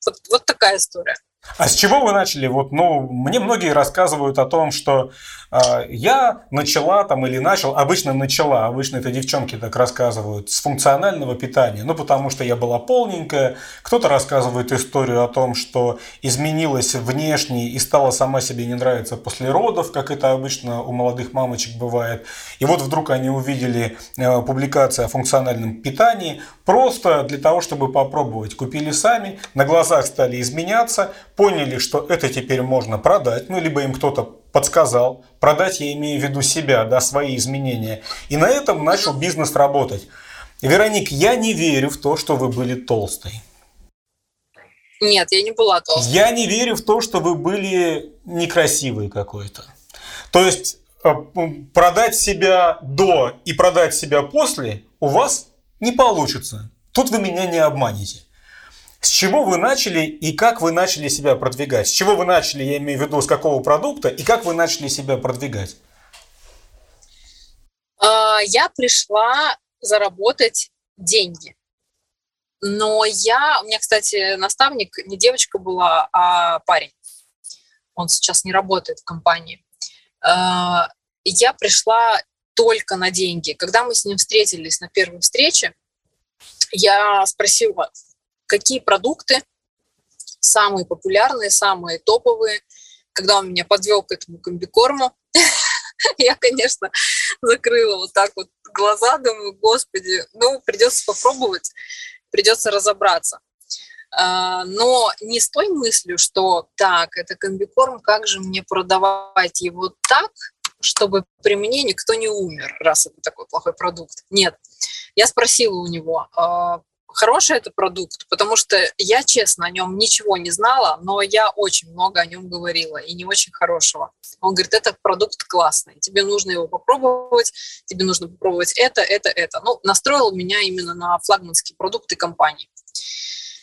вот, вот такая история. А с чего вы начали? Вот, ну, мне многие рассказывают о том, что э, я начала там или начал, обычно начала, обычно это девчонки так рассказывают, с функционального питания, ну, потому что я была полненькая. Кто-то рассказывает историю о том, что изменилась внешне и стала сама себе не нравиться после родов, как это обычно у молодых мамочек бывает. И вот вдруг они увидели э, публикацию о функциональном питании, просто для того, чтобы попробовать. Купили сами, на глазах стали изменяться, поняли, что это теперь можно продать, ну, либо им кто-то подсказал, продать я имею в виду себя, да, свои изменения. И на этом начал бизнес работать. Вероник, я не верю в то, что вы были толстой. Нет, я не была толстой. Я не верю в то, что вы были некрасивой какой-то. То есть э, продать себя до и продать себя после у вас не получится. Тут вы меня не обманете. С чего вы начали и как вы начали себя продвигать? С чего вы начали, я имею в виду, с какого продукта и как вы начали себя продвигать? А, я пришла заработать деньги. Но я, у меня, кстати, наставник не девочка была, а парень. Он сейчас не работает в компании. А, я пришла только на деньги. Когда мы с ним встретились на первой встрече, я спросила, какие продукты самые популярные, самые топовые. Когда он меня подвел к этому комбикорму, я, конечно, закрыла вот так вот глаза, думаю, господи, ну, придется попробовать, придется разобраться. А, но не с той мыслью, что так, это комбикорм, как же мне продавать его так, чтобы при мне никто не умер, раз это такой плохой продукт. Нет. Я спросила у него, а, хороший это продукт, потому что я, честно, о нем ничего не знала, но я очень много о нем говорила, и не очень хорошего. Он говорит, это продукт классный, тебе нужно его попробовать, тебе нужно попробовать это, это, это. Ну, настроил меня именно на флагманские продукты компании.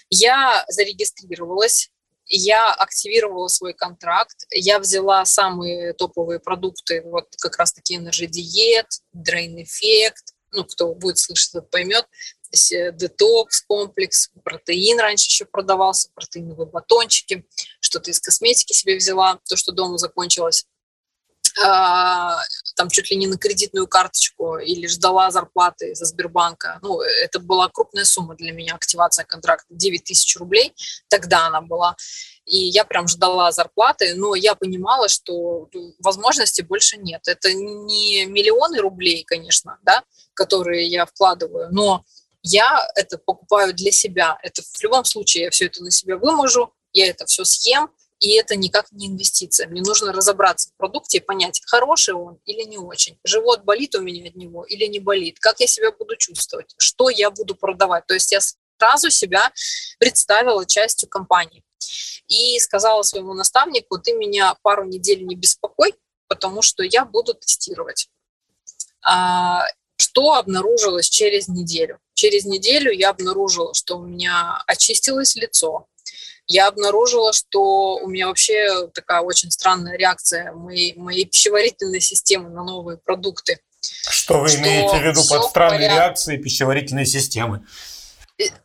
Я зарегистрировалась, я активировала свой контракт, я взяла самые топовые продукты, вот как раз-таки Energy Diet, Drain Effect, ну, кто будет слышать, тот поймет, детокс комплекс, протеин раньше еще продавался, протеиновые батончики, что-то из косметики себе взяла, то, что дома закончилось. А, там чуть ли не на кредитную карточку или ждала зарплаты за Сбербанка. Ну, это была крупная сумма для меня, активация контракта, 9 тысяч рублей, тогда она была. И я прям ждала зарплаты, но я понимала, что ну, возможностей больше нет. Это не миллионы рублей, конечно, да, которые я вкладываю, но я это покупаю для себя. Это в любом случае я все это на себя выможу, я это все съем, и это никак не инвестиция. Мне нужно разобраться в продукте и понять, хороший он или не очень. Живот болит у меня от него или не болит. Как я себя буду чувствовать? Что я буду продавать? То есть я сразу себя представила частью компании. И сказала своему наставнику, ты меня пару недель не беспокой, потому что я буду тестировать. Что обнаружилось через неделю? Через неделю я обнаружила, что у меня очистилось лицо, я обнаружила, что у меня вообще такая очень странная реакция моей, моей пищеварительной системы на новые продукты. Что вы что имеете в виду под странной реакцией пищеварительной системы?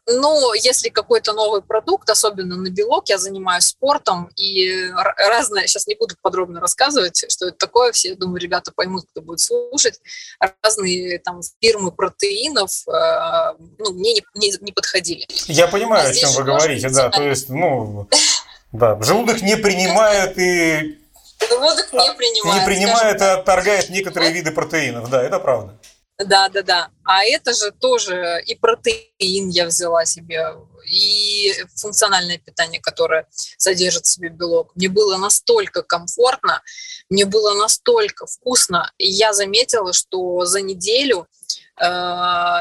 Ну, если какой-то новый продукт, особенно на белок, я занимаюсь спортом, и разное, сейчас не буду подробно рассказывать, что это такое, все, думаю, ребята поймут, кто будет слушать, разные там фирмы протеинов, э, ну, мне не, не, не подходили. Я понимаю, а о чем вы говорите, да, то есть, ну, да, желудок не принимает и... Желудок не принимает. Не принимает и отторгает некоторые виды протеинов, да, это правда. Да, да, да. А это же тоже и протеин я взяла себе, и функциональное питание, которое содержит в себе белок. Мне было настолько комфортно, мне было настолько вкусно. И я заметила, что за неделю э,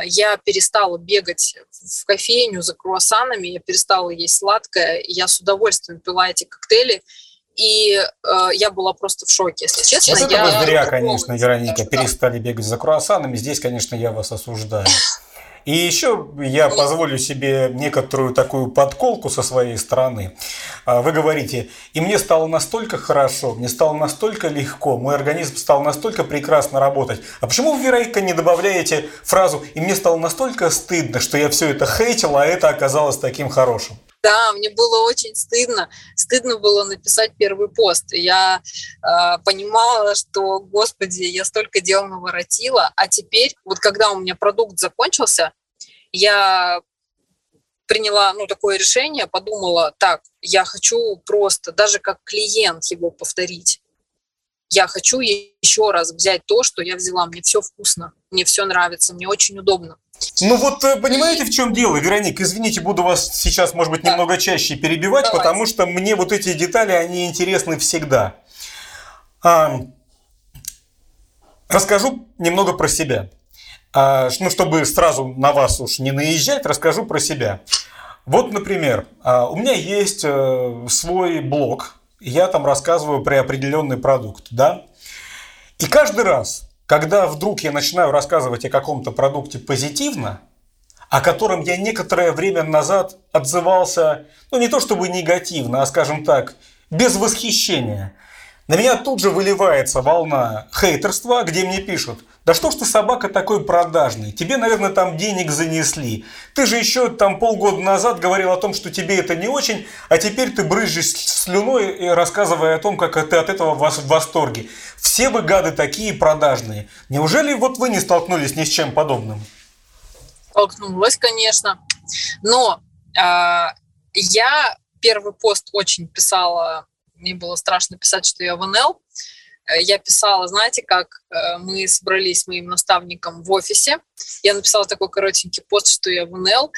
я перестала бегать в кофейню за круассанами, я перестала есть сладкое, я с удовольствием пила эти коктейли, и э, я была просто в шоке, если честно. Вот я... это зря, конечно, Вероника, перестали бегать за круассанами. Здесь, конечно, я вас осуждаю. И еще я позволю себе некоторую такую подколку со своей стороны. А, вы говорите, и мне стало настолько хорошо, мне стало настолько легко, мой организм стал настолько прекрасно работать. А почему вы, Вероника, не добавляете фразу «и мне стало настолько стыдно, что я все это хейтила, а это оказалось таким хорошим»? Да, мне было очень стыдно. Стыдно было написать первый пост. Я э, понимала, что, господи, я столько дел наворотила, а теперь, вот когда у меня продукт закончился, я приняла ну, такое решение, подумала, так, я хочу просто, даже как клиент его повторить. Я хочу еще раз взять то, что я взяла. Мне все вкусно, мне все нравится, мне очень удобно. Ну вот э, понимаете, в чем дело, Вероника? Извините, буду вас сейчас, может быть, немного чаще перебивать, Давайте. потому что мне вот эти детали, они интересны всегда. А, расскажу немного про себя. А, ну, чтобы сразу на вас уж не наезжать, расскажу про себя. Вот, например, а, у меня есть э, свой блог, я там рассказываю про определенный продукт, да? И каждый раз, когда вдруг я начинаю рассказывать о каком-то продукте позитивно, о котором я некоторое время назад отзывался, ну не то чтобы негативно, а скажем так, без восхищения, на меня тут же выливается волна хейтерства, где мне пишут, да что ж ты, собака, такой продажный, тебе, наверное, там денег занесли. Ты же еще там полгода назад говорил о том, что тебе это не очень, а теперь ты брызжешь слюной, рассказывая о том, как ты от этого в восторге. Все вы гады такие продажные. Неужели вот вы не столкнулись ни с чем подобным? Столкнулась, конечно. Но э, я первый пост очень писала мне было страшно писать, что я в НЛ. Э, я писала, знаете, как э, мы собрались с моим наставником в офисе. Я написала такой коротенький пост, что я в НЛ.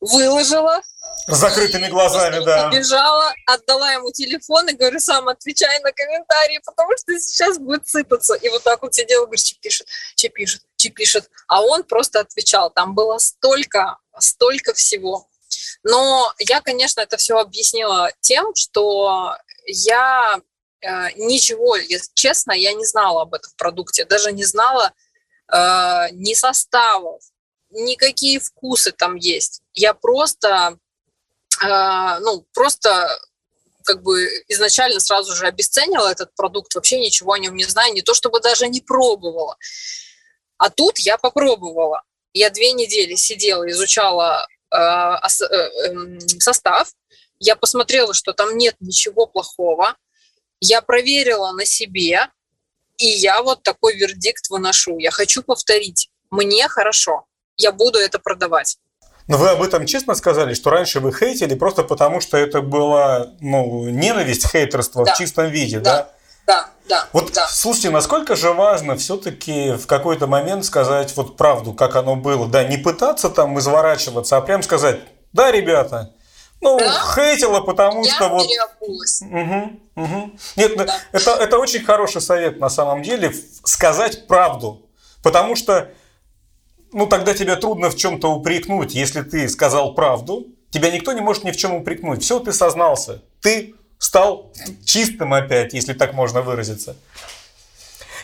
Выложила. С закрытыми глазами, да. Побежала, отдала ему телефон и говорю, сам отвечай на комментарии, потому что сейчас будет сыпаться. И вот так вот сидела, говорит, че пишет, че пишет, че пишет. А он просто отвечал. Там было столько, столько всего. Но я, конечно, это все объяснила тем, что я э, ничего, честно, я не знала об этом продукте, даже не знала э, ни составов, никакие вкусы там есть. Я просто, э, ну, просто как бы изначально сразу же обесценила этот продукт, вообще ничего о нем не знаю, не то чтобы даже не пробовала. А тут я попробовала. Я две недели сидела, изучала состав, я посмотрела, что там нет ничего плохого, я проверила на себе, и я вот такой вердикт выношу. Я хочу повторить. Мне хорошо. Я буду это продавать. Но вы об этом честно сказали, что раньше вы хейтили просто потому, что это была ну, ненависть, хейтерство да. в чистом виде, да? да? Да, да. Вот да. слушайте, насколько же важно все-таки в какой-то момент сказать вот правду, как оно было. Да, не пытаться там изворачиваться, а прям сказать, да, ребята, ну, да? хейтила, потому Я что вот... Угу, угу. Нет, ну, да. это, это очень хороший совет на самом деле, сказать правду. Потому что, ну, тогда тебя трудно в чем-то упрекнуть. Если ты сказал правду, тебя никто не может ни в чем упрекнуть. Все, ты сознался. Ты стал чистым опять, если так можно выразиться.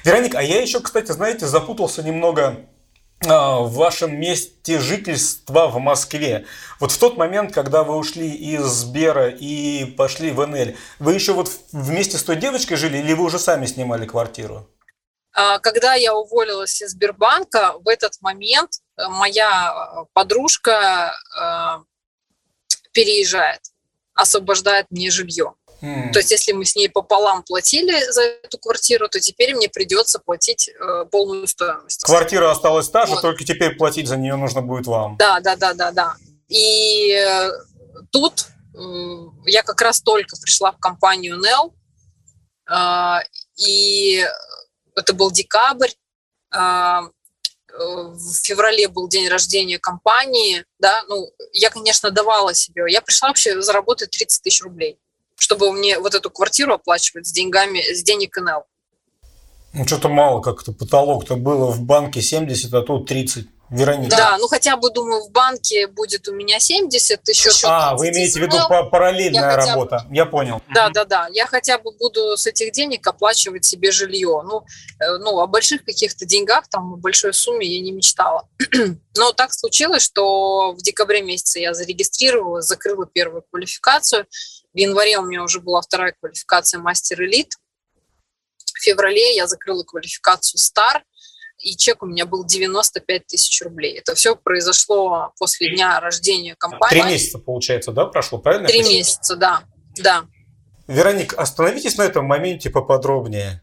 Вероника, а я еще, кстати, знаете, запутался немного а, в вашем месте жительства в Москве. Вот в тот момент, когда вы ушли из Сбера и пошли в НЛ, вы еще вот вместе с той девочкой жили или вы уже сами снимали квартиру? А, когда я уволилась из Сбербанка, в этот момент э, моя подружка э, переезжает, освобождает мне жилье. Mm. То есть, если мы с ней пополам платили за эту квартиру, то теперь мне придется платить э, полную стоимость. Квартира осталась та же, вот. только теперь платить за нее нужно будет вам. Да, да, да, да, да. И э, тут э, я как раз только пришла в компанию Nell, э, и это был декабрь. Э, в феврале был день рождения компании, да, ну, я, конечно, давала себе, я пришла вообще заработать 30 тысяч рублей чтобы мне вот эту квартиру оплачивать с деньгами, с денег НЛ. Ну, что-то мало как-то. Потолок-то было в банке 70, а тут 30. Вероника. Да, ну хотя бы, думаю, в банке будет у меня 70, еще А, вы имеете в виду параллельная я работа, бы, я понял. Да, да, да, я хотя бы буду с этих денег оплачивать себе жилье. Ну, э, ну о больших каких-то деньгах, там, о большой сумме я не мечтала. Но так случилось, что в декабре месяце я зарегистрировалась, закрыла первую квалификацию. В январе у меня уже была вторая квалификация мастер-элит. В феврале я закрыла квалификацию стар – и чек у меня был 95 тысяч рублей. Это все произошло после дня рождения компании. Три месяца, получается, да, прошло, правильно? Три месяца, да, да. Вероник, остановитесь на этом моменте поподробнее.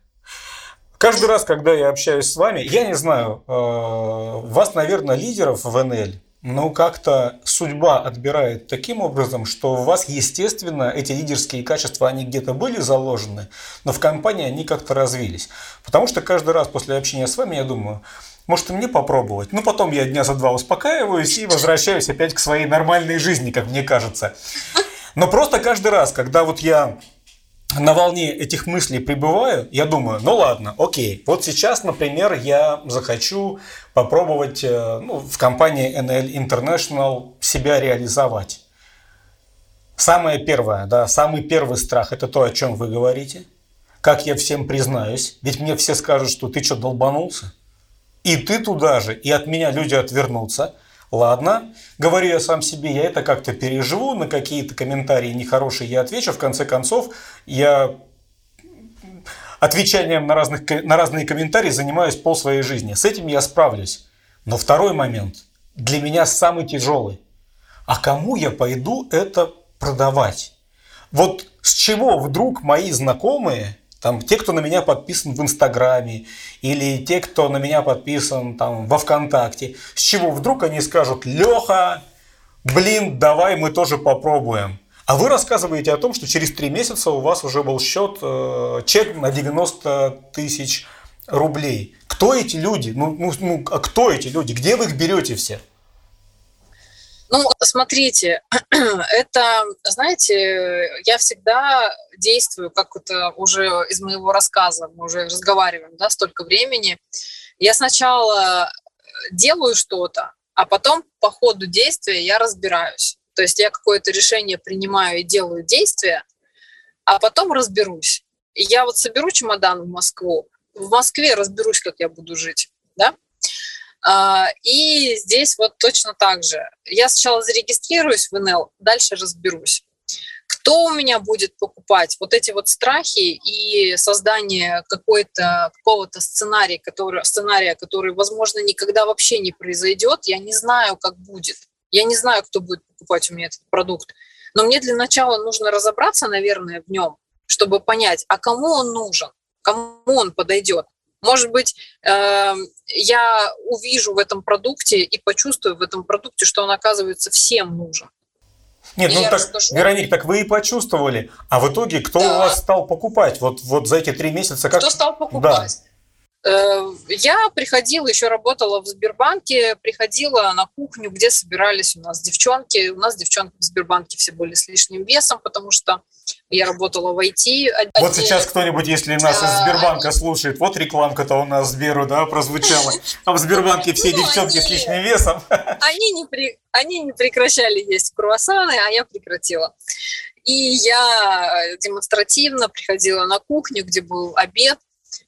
Каждый раз, когда я общаюсь с вами, я не знаю, э, вас, наверное, лидеров в НЛ но как-то судьба отбирает таким образом, что у вас, естественно, эти лидерские качества, они где-то были заложены, но в компании они как-то развились. Потому что каждый раз после общения с вами я думаю, может и мне попробовать. Ну, потом я дня за два успокаиваюсь и возвращаюсь опять к своей нормальной жизни, как мне кажется. Но просто каждый раз, когда вот я на волне этих мыслей пребываю, я думаю, ну ладно, окей, вот сейчас, например, я захочу попробовать э, ну, в компании NL International себя реализовать. Самое первое, да, самый первый страх – это то, о чем вы говорите. Как я всем признаюсь, ведь мне все скажут, что ты что, долбанулся? И ты туда же, и от меня люди отвернутся. Ладно, говорю я сам себе, я это как-то переживу, на какие-то комментарии нехорошие я отвечу. В конце концов, я отвечанием на, разных, на разные комментарии занимаюсь пол своей жизни. С этим я справлюсь. Но второй момент для меня самый тяжелый. А кому я пойду это продавать? Вот с чего вдруг мои знакомые там, те, кто на меня подписан в Инстаграме, или те, кто на меня подписан там, во Вконтакте, с чего вдруг они скажут, Леха, блин, давай мы тоже попробуем. А вы рассказываете о том, что через три месяца у вас уже был счет, э, чек на 90 тысяч рублей. Кто эти люди? Ну, ну, ну, а кто эти люди? Где вы их берете все? Ну, смотрите, это, знаете, я всегда действую, как это уже из моего рассказа, мы уже разговариваем, да, столько времени. Я сначала делаю что-то, а потом по ходу действия я разбираюсь. То есть я какое-то решение принимаю и делаю действие, а потом разберусь. Я вот соберу чемодан в Москву, в Москве разберусь, как я буду жить, да, и здесь вот точно так же. Я сначала зарегистрируюсь в НЛ, дальше разберусь. Кто у меня будет покупать? Вот эти вот страхи и создание какой-то, какого-то сценария который, сценария, который, возможно, никогда вообще не произойдет, я не знаю, как будет. Я не знаю, кто будет покупать у меня этот продукт. Но мне для начала нужно разобраться, наверное, в нем, чтобы понять, а кому он нужен, кому он подойдет. Может быть, эм, я увижу в этом продукте и почувствую в этом продукте, что он оказывается всем нужен. Нет, и ну так, расскажу. Вероник, так вы и почувствовали. А в итоге кто да. у вас стал покупать? Вот, вот за эти три месяца как... Кто стал покупать? Да. Э, я приходила, еще работала в Сбербанке, приходила на кухню, где собирались у нас девчонки. У нас девчонки в Сбербанке все были с лишним весом, потому что я работала в IT. Вот сейчас кто-нибудь, если нас из Сбербанка слушает, вот рекламка-то у нас Сберу, да, прозвучала. А в Сбербанке все ну, девчонки с лишним весом. Они не, при, они не прекращали есть круассаны, а я прекратила. И я демонстративно приходила на кухню, где был обед,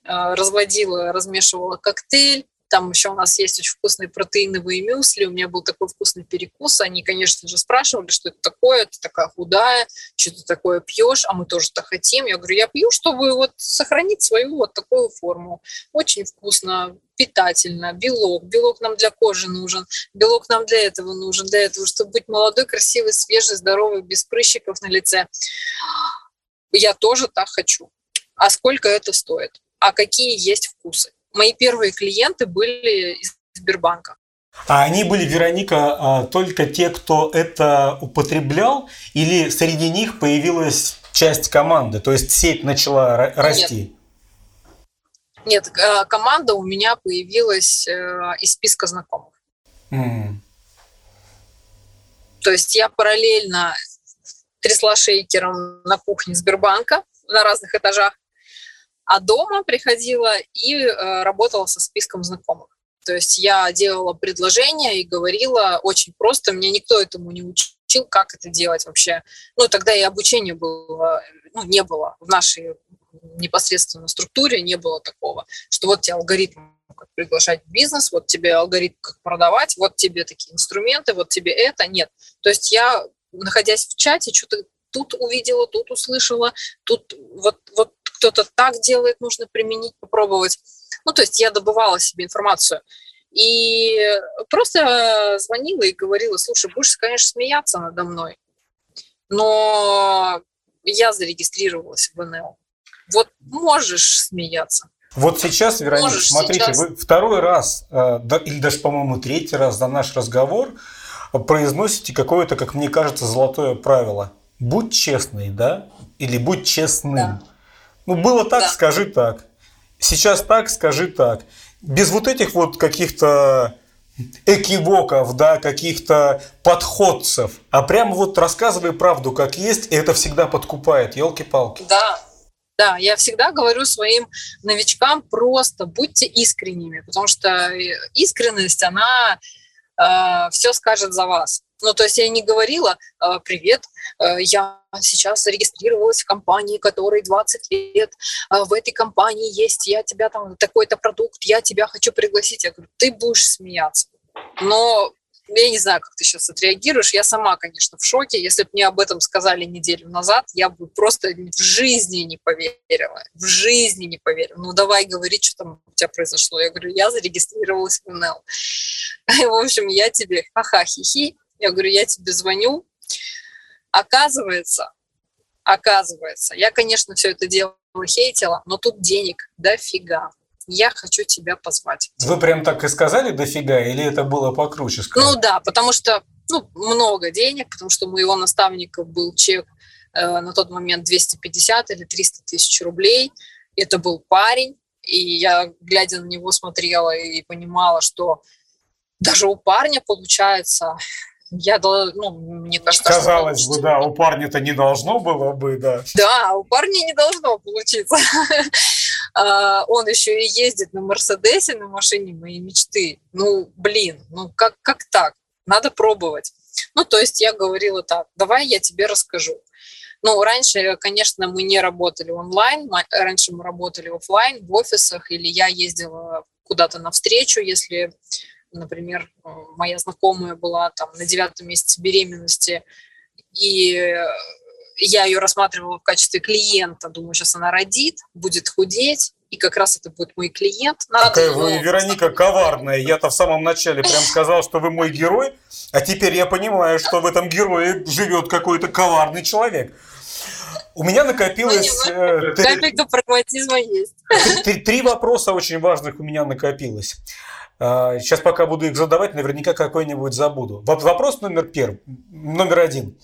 разводила, размешивала коктейль, там еще у нас есть очень вкусные протеиновые мюсли. У меня был такой вкусный перекус. Они, конечно же, спрашивали, что это такое. Ты такая худая, что ты такое пьешь, а мы тоже так хотим. Я говорю, я пью, чтобы вот сохранить свою вот такую форму. Очень вкусно, питательно, белок. Белок нам для кожи нужен, белок нам для этого нужен, для этого, чтобы быть молодой, красивой, свежей, здоровой, без прыщиков на лице. Я тоже так хочу. А сколько это стоит? А какие есть вкусы? мои первые клиенты были из Сбербанка. А они были, Вероника, а, только те, кто это употреблял, или среди них появилась часть команды, то есть сеть начала расти? Нет, Нет а, команда у меня появилась э, из списка знакомых. Mm. То есть я параллельно трясла шейкером на кухне Сбербанка на разных этажах, а дома приходила и э, работала со списком знакомых. То есть я делала предложения и говорила очень просто. Мне никто этому не учил, как это делать вообще. Ну, тогда и обучения было, ну, не было в нашей непосредственно структуре, не было такого, что вот тебе алгоритм как приглашать в бизнес, вот тебе алгоритм как продавать, вот тебе такие инструменты, вот тебе это. Нет. То есть я, находясь в чате, что-то тут увидела, тут услышала, тут вот, вот кто-то так делает, нужно применить, попробовать. Ну, то есть я добывала себе информацию. И просто звонила и говорила, слушай, будешь, конечно, смеяться надо мной, но я зарегистрировалась в НЛ. Вот можешь смеяться. Вот сейчас, Вероника, Можешь смотрите, сейчас... вы второй раз, э, или даже, по-моему, третий раз за наш разговор произносите какое-то, как мне кажется, золотое правило. Будь честный, да? Или будь честным. Да. Ну, было так, да. скажи так. Сейчас так, скажи так. Без вот этих вот каких-то экивоков, да, каких-то подходцев, а прямо вот рассказывай правду как есть, и это всегда подкупает, елки-палки. Да, да, я всегда говорю своим новичкам просто будьте искренними, потому что искренность, она э, все скажет за вас. Ну, то есть я не говорила, «А, привет, э, я сейчас зарегистрировалась в компании, которой 20 лет, а, в этой компании есть, я тебя там, такой-то продукт, я тебя хочу пригласить. Я говорю, ты будешь смеяться. Но я не знаю, как ты сейчас отреагируешь. Я сама, конечно, в шоке. Если бы мне об этом сказали неделю назад, я бы просто в жизни не поверила. В жизни не поверила. Ну, давай говорить, что там у тебя произошло. Я говорю, я зарегистрировалась в НЛ. В общем, я тебе ха-ха-хи-хи я говорю, я тебе звоню. Оказывается, оказывается, я, конечно, все это дело хейтила, но тут денег дофига. Я хочу тебя позвать. Вы прям так и сказали дофига, или это было покруче сказать? Ну да, потому что ну, много денег, потому что у моего наставника был чек э, на тот момент 250 или 300 тысяч рублей. Это был парень, и я, глядя на него, смотрела и понимала, что даже у парня получается я, ну, мне кажется, Казалось что бы, да, у парня-то не должно было бы, да. Да, у парня не должно получиться. А, он еще и ездит на Мерседесе, на машине моей мечты. Ну, блин, ну как, как так? Надо пробовать. Ну, то есть я говорила так, давай я тебе расскажу. Ну, раньше, конечно, мы не работали онлайн, раньше мы работали офлайн в офисах, или я ездила куда-то навстречу, если например, э, моя знакомая была там на девятом месяце беременности, и я ее рассматривала в качестве клиента, думаю, сейчас она родит, будет худеть, и как раз это будет мой клиент. Надо Какая вы, Вероника, коварная. Я-то в самом начале прям сказал, что вы мой герой, а теперь я понимаю, что в этом герое живет какой-то коварный человек. У меня накопилось... Ну, э, капелька прагматизма есть. Три, три вопроса очень важных у меня накопилось. Сейчас а, пока буду их задавать, наверняка какой-нибудь забуду. Вопрос номер первый, номер один.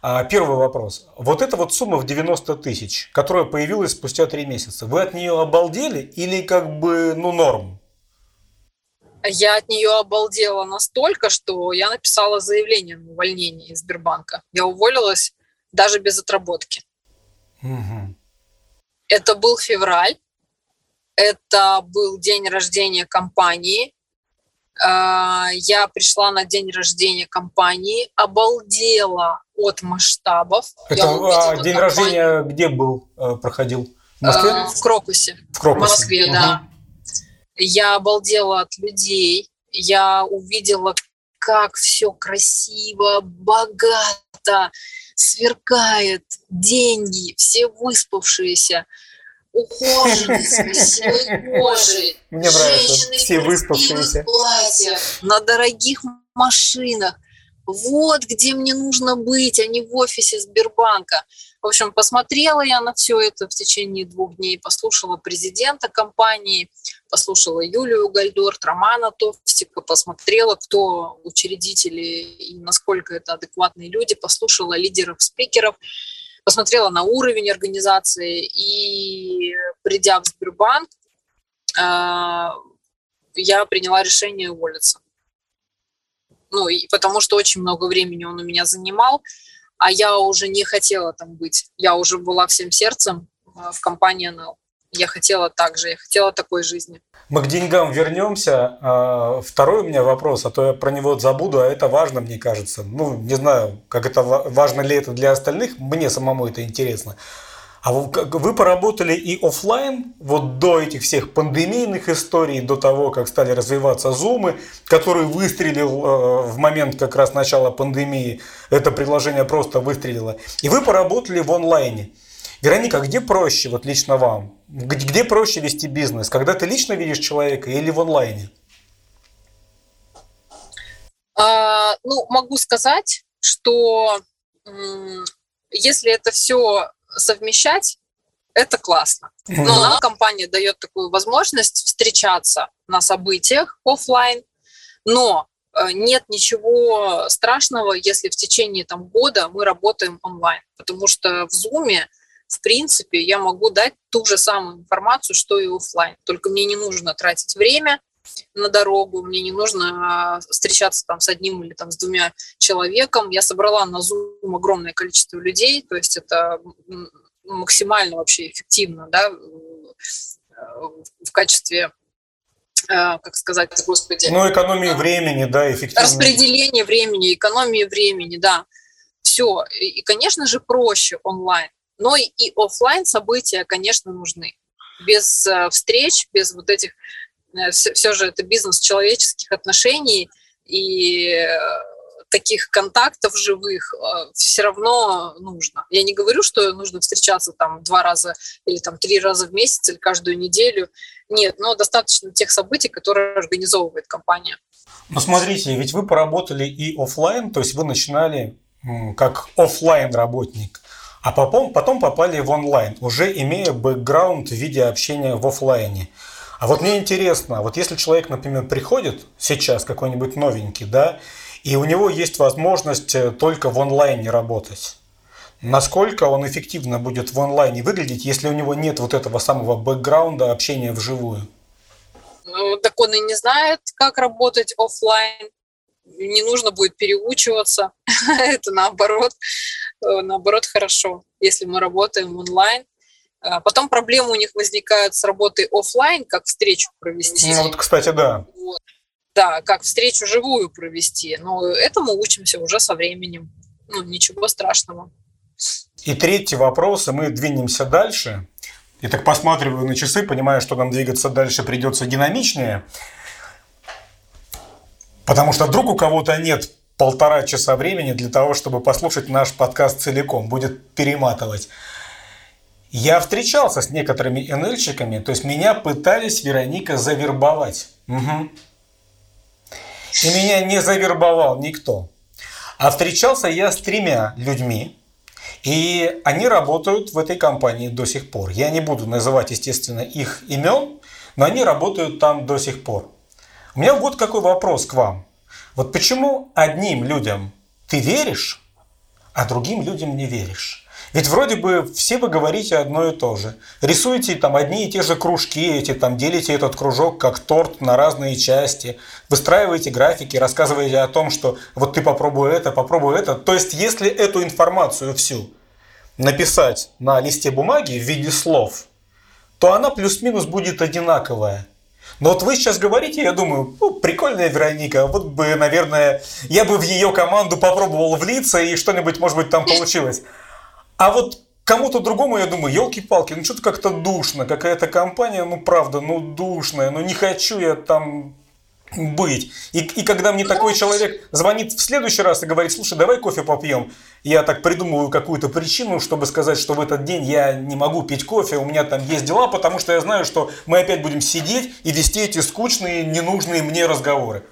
А, первый вопрос. Вот эта вот сумма в 90 тысяч, которая появилась спустя три месяца, вы от нее обалдели или как бы, ну, норм? Я от нее обалдела настолько, что я написала заявление на увольнение из Сбербанка. Я уволилась даже без отработки. Угу. Это был февраль. Это был день рождения компании. А, я пришла на день рождения компании, обалдела от масштабов. Это а, день компанию. рождения где был, э, проходил? В Москве? Э, в Крокусе. В Крокусе. В Москве, угу. да. Я обалдела от людей. Я увидела, как все красиво, богато, сверкает, деньги, все выспавшиеся, красивой кожей. Мне нравится, все выспавшиеся. Платьях, на дорогих машинах. Вот где мне нужно быть, а не в офисе Сбербанка. В общем, посмотрела я на все это в течение двух дней, послушала президента компании, послушала Юлию Гальдорт, Романа Товстика, посмотрела, кто учредители и насколько это адекватные люди, послушала лидеров, спикеров, посмотрела на уровень организации и, придя в Сбербанк, а, я приняла решение уволиться. Ну, и потому что очень много времени он у меня занимал, а я уже не хотела там быть. Я уже была всем сердцем а, в компании НЛ. Я хотела так же, я хотела такой жизни. Мы к деньгам вернемся. А, второй у меня вопрос, а то я про него забуду, а это важно, мне кажется. Ну, не знаю, как это важно ли это для остальных, мне самому это интересно. А вы поработали и офлайн, вот до этих всех пандемийных историй, до того, как стали развиваться зумы, который выстрелил э, в момент как раз начала пандемии, это приложение просто выстрелило. И вы поработали в онлайне. Вероника, где проще, вот лично вам? Где проще вести бизнес? Когда ты лично видишь человека или в онлайне? А, ну, могу сказать, что если это все совмещать, это классно. Но нам компания дает такую возможность встречаться на событиях офлайн, но э, нет ничего страшного, если в течение там, года мы работаем онлайн, потому что в Zoom, в принципе, я могу дать ту же самую информацию, что и офлайн. Только мне не нужно тратить время на дорогу, мне не нужно а, встречаться там с одним или там с двумя человеком. Я собрала на Zoom огромное количество людей, то есть это максимально вообще эффективно, да, в качестве э, как сказать, господи. Ну, экономии времени, да, эффективно. Распределение времени, экономии времени, да. Все. И, конечно же, проще онлайн. Но и, офлайн события, конечно, нужны. Без э, встреч, без вот этих... Все, э, все же это бизнес человеческих отношений, и таких контактов живых э, все равно нужно. Я не говорю, что нужно встречаться там два раза или там три раза в месяц или каждую неделю. Нет, но достаточно тех событий, которые организовывает компания. Ну, смотрите, ведь вы поработали и офлайн, то есть вы начинали как офлайн работник, а потом, потом попали в онлайн, уже имея бэкграунд в виде общения в офлайне. А вот мне интересно, вот если человек, например, приходит сейчас какой-нибудь новенький, да, и у него есть возможность э, только в онлайне работать. Насколько он эффективно будет в онлайне выглядеть, если у него нет вот этого самого бэкграунда общения вживую? Ну, так он и не знает, как работать офлайн. Не нужно будет переучиваться. Это наоборот, э, наоборот хорошо, если мы работаем онлайн. А потом проблемы у них возникают с работой офлайн, как встречу провести. Ну, вот, кстати, да. Вот да, как встречу живую провести. Но этому учимся уже со временем. Ну, ничего страшного. И третий вопрос, и мы двинемся дальше. Я так посматриваю на часы, понимаю, что нам двигаться дальше придется динамичнее. Потому что вдруг у кого-то нет полтора часа времени для того, чтобы послушать наш подкаст целиком, будет перематывать. Я встречался с некоторыми НЛщиками, то есть меня пытались Вероника завербовать. Угу. И меня не завербовал никто. А встречался я с тремя людьми, и они работают в этой компании до сих пор. Я не буду называть, естественно, их имен, но они работают там до сих пор. У меня вот какой вопрос к вам. Вот почему одним людям ты веришь, а другим людям не веришь? Ведь вроде бы все вы говорите одно и то же. Рисуете там одни и те же кружки, эти там делите этот кружок как торт на разные части, выстраиваете графики, рассказываете о том, что вот ты попробуй это, попробуй это. То есть, если эту информацию всю написать на листе бумаги в виде слов, то она плюс-минус будет одинаковая. Но вот вы сейчас говорите, я думаю, ну, прикольная Вероника, вот бы, наверное, я бы в ее команду попробовал влиться, и что-нибудь, может быть, там получилось. А вот кому-то другому я думаю, елки-палки, ну что-то как-то душно, какая-то компания, ну правда, ну душная, ну не хочу я там быть. И, и когда мне такой человек звонит в следующий раз и говорит, слушай, давай кофе попьем, я так придумываю какую-то причину, чтобы сказать, что в этот день я не могу пить кофе, у меня там есть дела, потому что я знаю, что мы опять будем сидеть и вести эти скучные, ненужные мне разговоры.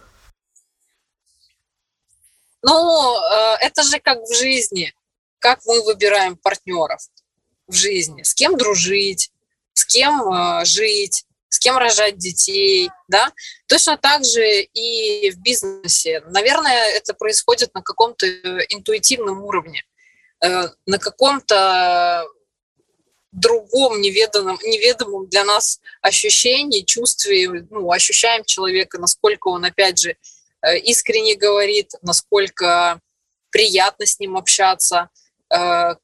Ну, э, это же как в жизни. Как мы выбираем партнеров в жизни? С кем дружить? С кем э, жить? С кем рожать детей, да. Точно так же и в бизнесе. Наверное, это происходит на каком-то интуитивном уровне, э, на каком-то другом неведанном, неведомом для нас ощущении, чувстве, ну, ощущаем человека, насколько он, опять же, э, искренне говорит, насколько приятно с ним общаться. Э,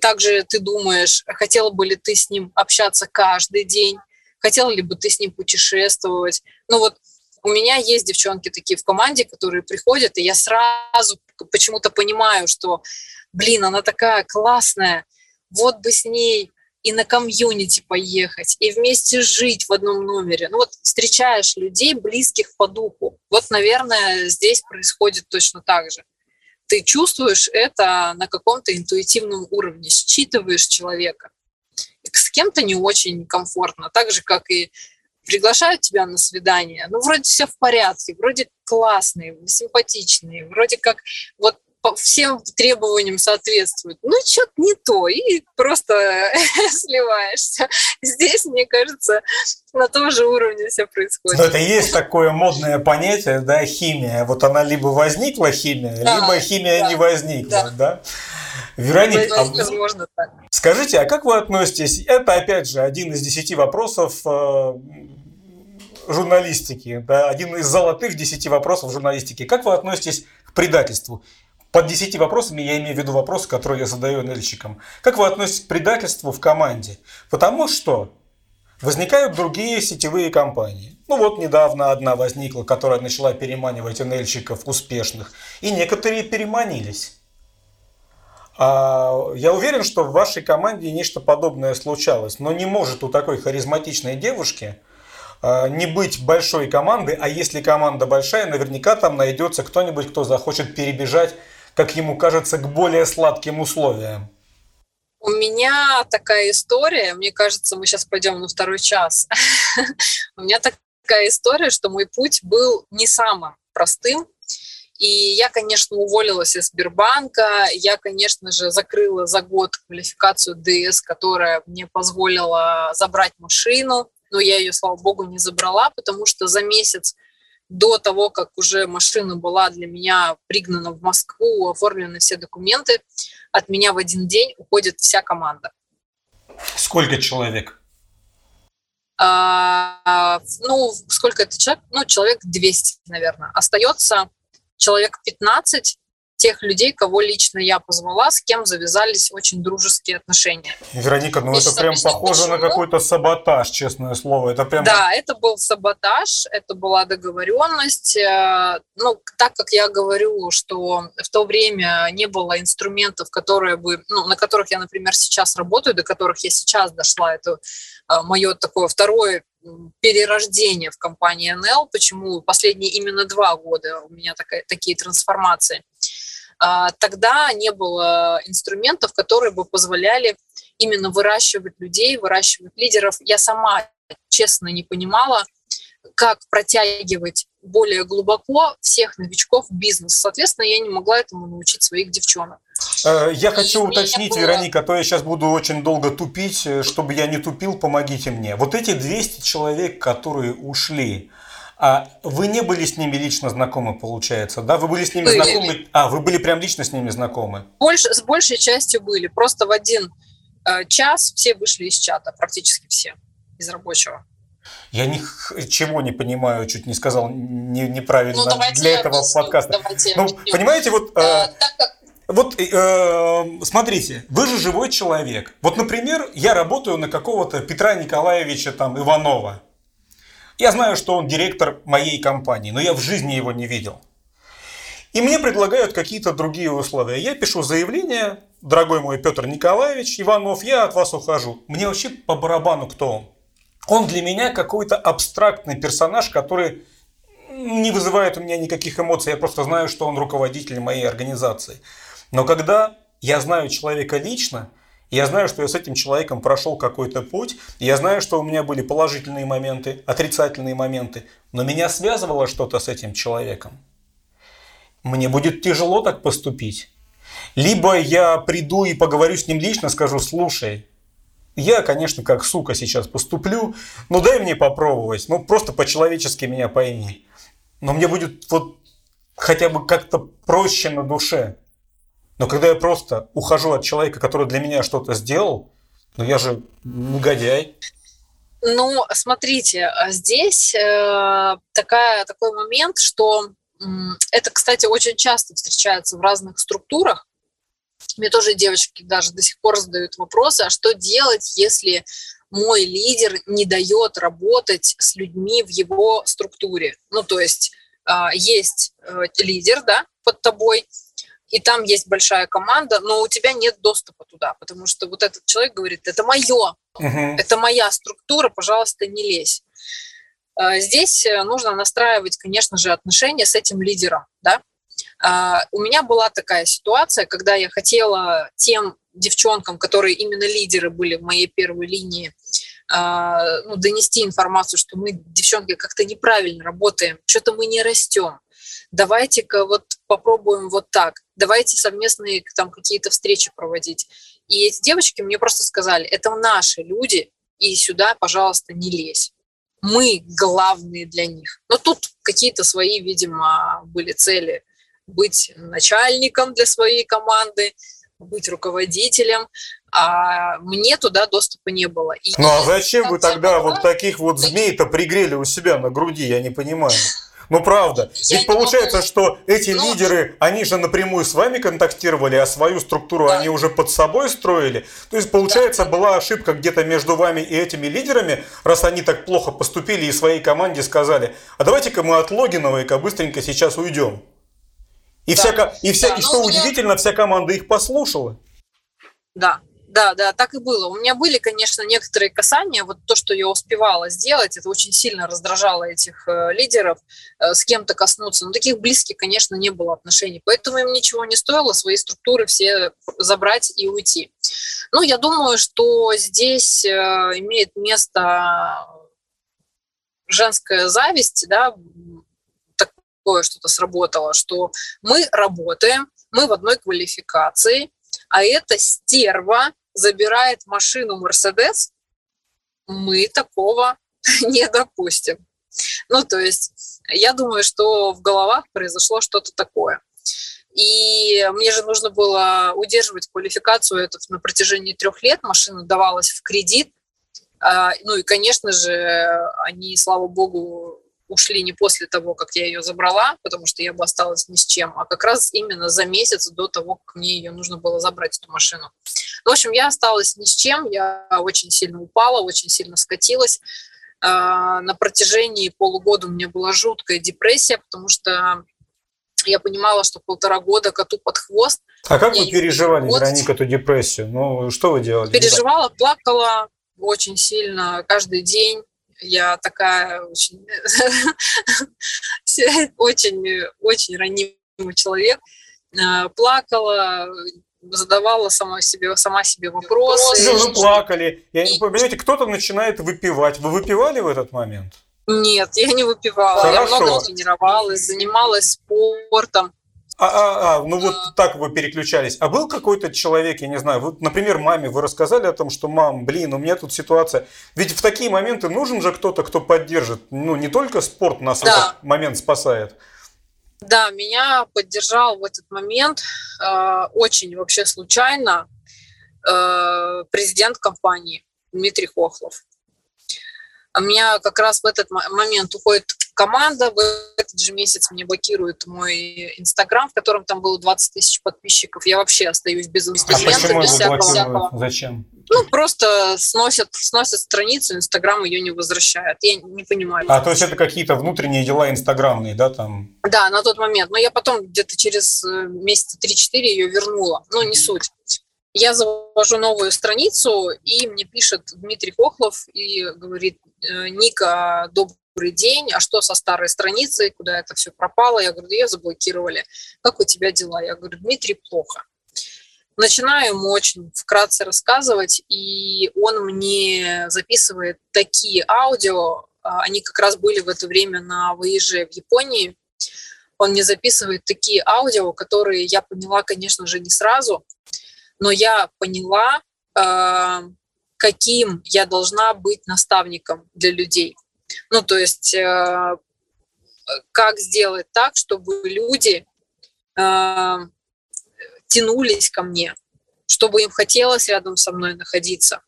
также ты думаешь, хотела бы ли ты с ним общаться каждый день, хотела ли бы ты с ним путешествовать. Ну вот у меня есть девчонки такие в команде, которые приходят, и я сразу почему-то понимаю, что, блин, она такая классная, вот бы с ней и на комьюнити поехать, и вместе жить в одном номере. Ну вот встречаешь людей, близких по духу. Вот, наверное, здесь происходит точно так же. Ты чувствуешь это на каком-то интуитивном уровне, считываешь человека с кем-то не очень комфортно, так же, как и приглашают тебя на свидание, ну, вроде все в порядке, вроде классные, симпатичные, вроде как вот всем требованиям соответствует. Ну, что-то не то, и просто сливаешься. Здесь, мне кажется, на том же уровне все происходит. Но это есть такое модное понятие, да, химия. Вот она либо возникла химия, да, либо химия да, не возникла, да. да? Вероника, а возможно так. Скажите, а как вы относитесь? Это опять же один из десяти вопросов э, журналистики, да, один из золотых десяти вопросов журналистики. Как вы относитесь к предательству? Под десяти вопросами я имею в виду вопросы, которые я задаю нельщикам. Как вы относитесь к предательству в команде? Потому что возникают другие сетевые компании. Ну вот недавно одна возникла, которая начала переманивать НЛщиков успешных, и некоторые переманились. А, я уверен, что в вашей команде нечто подобное случалось, но не может у такой харизматичной девушки а, не быть большой команды, а если команда большая, наверняка там найдется кто-нибудь, кто захочет перебежать, как ему кажется, к более сладким условиям. У меня такая история, мне кажется, мы сейчас пойдем на второй час. У меня такая история, что мой путь был не самым простым, и я, конечно, уволилась из Сбербанка, я, конечно же, закрыла за год квалификацию ДС, которая мне позволила забрать машину, но я ее, слава богу, не забрала, потому что за месяц до того, как уже машина была для меня пригнана в Москву, оформлены все документы, от меня в один день уходит вся команда. Сколько человек? А, ну, сколько это человек? Ну, человек 200, наверное. Остается человек 15 тех людей, кого лично я позвала, с кем завязались очень дружеские отношения. Вероника, ну это прям похоже почему. на какой-то саботаж, честное слово. Это прям... Да, это был саботаж, это была договоренность. Э, ну, так как я говорю, что в то время не было инструментов, которые бы, ну, на которых я, например, сейчас работаю, до которых я сейчас дошла, это э, мое такое второе перерождение в компании НЛ, почему последние именно два года у меня такая, такие трансформации. А, тогда не было инструментов, которые бы позволяли именно выращивать людей, выращивать лидеров. Я сама, честно, не понимала, как протягивать более глубоко всех новичков в бизнес. Соответственно, я не могла этому научить своих девчонок. Э, я хочу и уточнить, было... Вероника, то я сейчас буду очень долго тупить, э, чтобы я не тупил, помогите мне. Вот эти 200 человек, которые ушли, а вы не были с ними лично знакомы, получается, да? Вы были с ними были. знакомы? А, вы были прям лично с ними знакомы? Больше, с большей частью были. Просто в один э, час все вышли из чата, практически все из рабочего. Я ничего не понимаю, чуть не сказал не, неправильно ну, для этого объясню, подкаста. Ну, понимаете, вот... Э, так как вот э, смотрите, вы же живой человек. Вот, например, я работаю на какого-то Петра Николаевича там Иванова. Я знаю, что он директор моей компании, но я в жизни его не видел. И мне предлагают какие-то другие условия. Я пишу заявление, дорогой мой Петр Николаевич Иванов, я от вас ухожу. Мне вообще по барабану кто он. Он для меня какой-то абстрактный персонаж, который не вызывает у меня никаких эмоций. Я просто знаю, что он руководитель моей организации. Но когда я знаю человека лично, я знаю, что я с этим человеком прошел какой-то путь, я знаю, что у меня были положительные моменты, отрицательные моменты, но меня связывало что-то с этим человеком. Мне будет тяжело так поступить. Либо я приду и поговорю с ним лично, скажу, слушай, я, конечно, как сука сейчас поступлю, но дай мне попробовать, ну просто по-человечески меня пойми. Но мне будет вот хотя бы как-то проще на душе. Но когда я просто ухожу от человека, который для меня что-то сделал, ну я же негодяй. Ну, смотрите, здесь э, такая, такой момент, что э, это, кстати, очень часто встречается в разных структурах. Мне тоже девочки даже до сих пор задают вопросы, а что делать, если мой лидер не дает работать с людьми в его структуре? Ну, то есть э, есть э, лидер, да, под тобой, и там есть большая команда, но у тебя нет доступа туда, потому что вот этот человек говорит, это мое, uh-huh. это моя структура, пожалуйста, не лезь. А, здесь э, нужно настраивать, конечно же, отношения с этим лидером, да. А, у меня была такая ситуация, когда я хотела тем девчонкам, которые именно лидеры были в моей первой линии, а, ну, донести информацию, что мы, девчонки, как-то неправильно работаем, что-то мы не растем давайте-ка вот попробуем вот так, давайте совместные там какие-то встречи проводить. И эти девочки мне просто сказали, это наши люди, и сюда, пожалуйста, не лезь. Мы главные для них. Но тут какие-то свои, видимо, были цели быть начальником для своей команды, быть руководителем, а мне туда доступа не было. И ну а зачем вы тогда вот таких вот змей-то пригрели у себя на груди, я не понимаю. Ну правда. Я Ведь получается, могу. что эти Но... Ну, лидеры, они же напрямую с вами контактировали, а свою структуру да. они уже под собой строили. То есть получается да. была ошибка где-то между вами и этими лидерами, раз они так плохо поступили и своей команде сказали, а давайте-ка мы от Логиновой-ка быстренько сейчас уйдем. И, да. вся, и, вся, да, и что удивительно, вся команда их послушала. Да, да, да, так и было. У меня были, конечно, некоторые касания. Вот то, что я успевала сделать, это очень сильно раздражало этих э, лидеров, э, с кем-то коснуться. Но таких близких, конечно, не было отношений. Поэтому им ничего не стоило свои структуры все забрать и уйти. Ну, я думаю, что здесь э, имеет место женская зависть, да, такое что-то сработало, что мы работаем, мы в одной квалификации, а эта стерва забирает машину Мерседес, мы такого не допустим. Ну, то есть, я думаю, что в головах произошло что-то такое. И мне же нужно было удерживать квалификацию эту на протяжении трех лет. Машина давалась в кредит. А, ну и, конечно же, они, слава богу, ушли не после того, как я ее забрала, потому что я бы осталась ни с чем, а как раз именно за месяц до того, как мне ее нужно было забрать, эту машину. В общем, я осталась ни с чем, я очень сильно упала, очень сильно скатилась. А, на протяжении полугода у меня была жуткая депрессия, потому что я понимала, что полтора года коту под хвост. А как вы переживали, вот, Вероника, эту депрессию? Ну, что вы делали? Переживала, плакала очень сильно каждый день я такая очень, очень, очень ранимый человек. Э, плакала, задавала сама себе, сама себе вопросы. Ну, вы плакали. Я, и... Понимаете, кто-то начинает выпивать. Вы выпивали в этот момент? Нет, я не выпивала. Хорошо. Я много тренировалась, занималась спортом. А, а, а, ну вот так вы переключались. А был какой-то человек, я не знаю, вот, например, маме вы рассказали о том, что мам, блин, у меня тут ситуация. Ведь в такие моменты нужен же кто-то, кто поддержит. Ну, не только спорт нас да. в этот момент спасает. Да, меня поддержал в этот момент э, очень вообще случайно э, президент компании Дмитрий Хохлов. У меня как раз в этот момент уходит команда. В этот же месяц мне блокирует мой Инстаграм, в котором там было 20 тысяч подписчиков. Я вообще остаюсь без инструмента, а без всякого, всякого. Зачем? Ну, просто сносят, сносят страницу, Инстаграм ее не возвращает. Я не понимаю. А, то есть это какие-то внутренние дела инстаграмные, да, там? Да, на тот момент. Но я потом где-то через э, месяца 3-4 ее вернула. Ну, не суть. Я завожу новую страницу, и мне пишет Дмитрий Хохлов и говорит, «Э, Ника, добрый день, а что со старой страницей, куда это все пропало? Я говорю, ее заблокировали. Как у тебя дела? Я говорю, Дмитрий, плохо. Начинаю ему очень вкратце рассказывать, и он мне записывает такие аудио, а, они как раз были в это время на выезде в Японии, он мне записывает такие аудио, которые я поняла, конечно же, не сразу, но я поняла, э, каким я должна быть наставником для людей. Ну, то есть, э, как сделать так, чтобы люди э, тянулись ко мне, чтобы им хотелось рядом со мной находиться.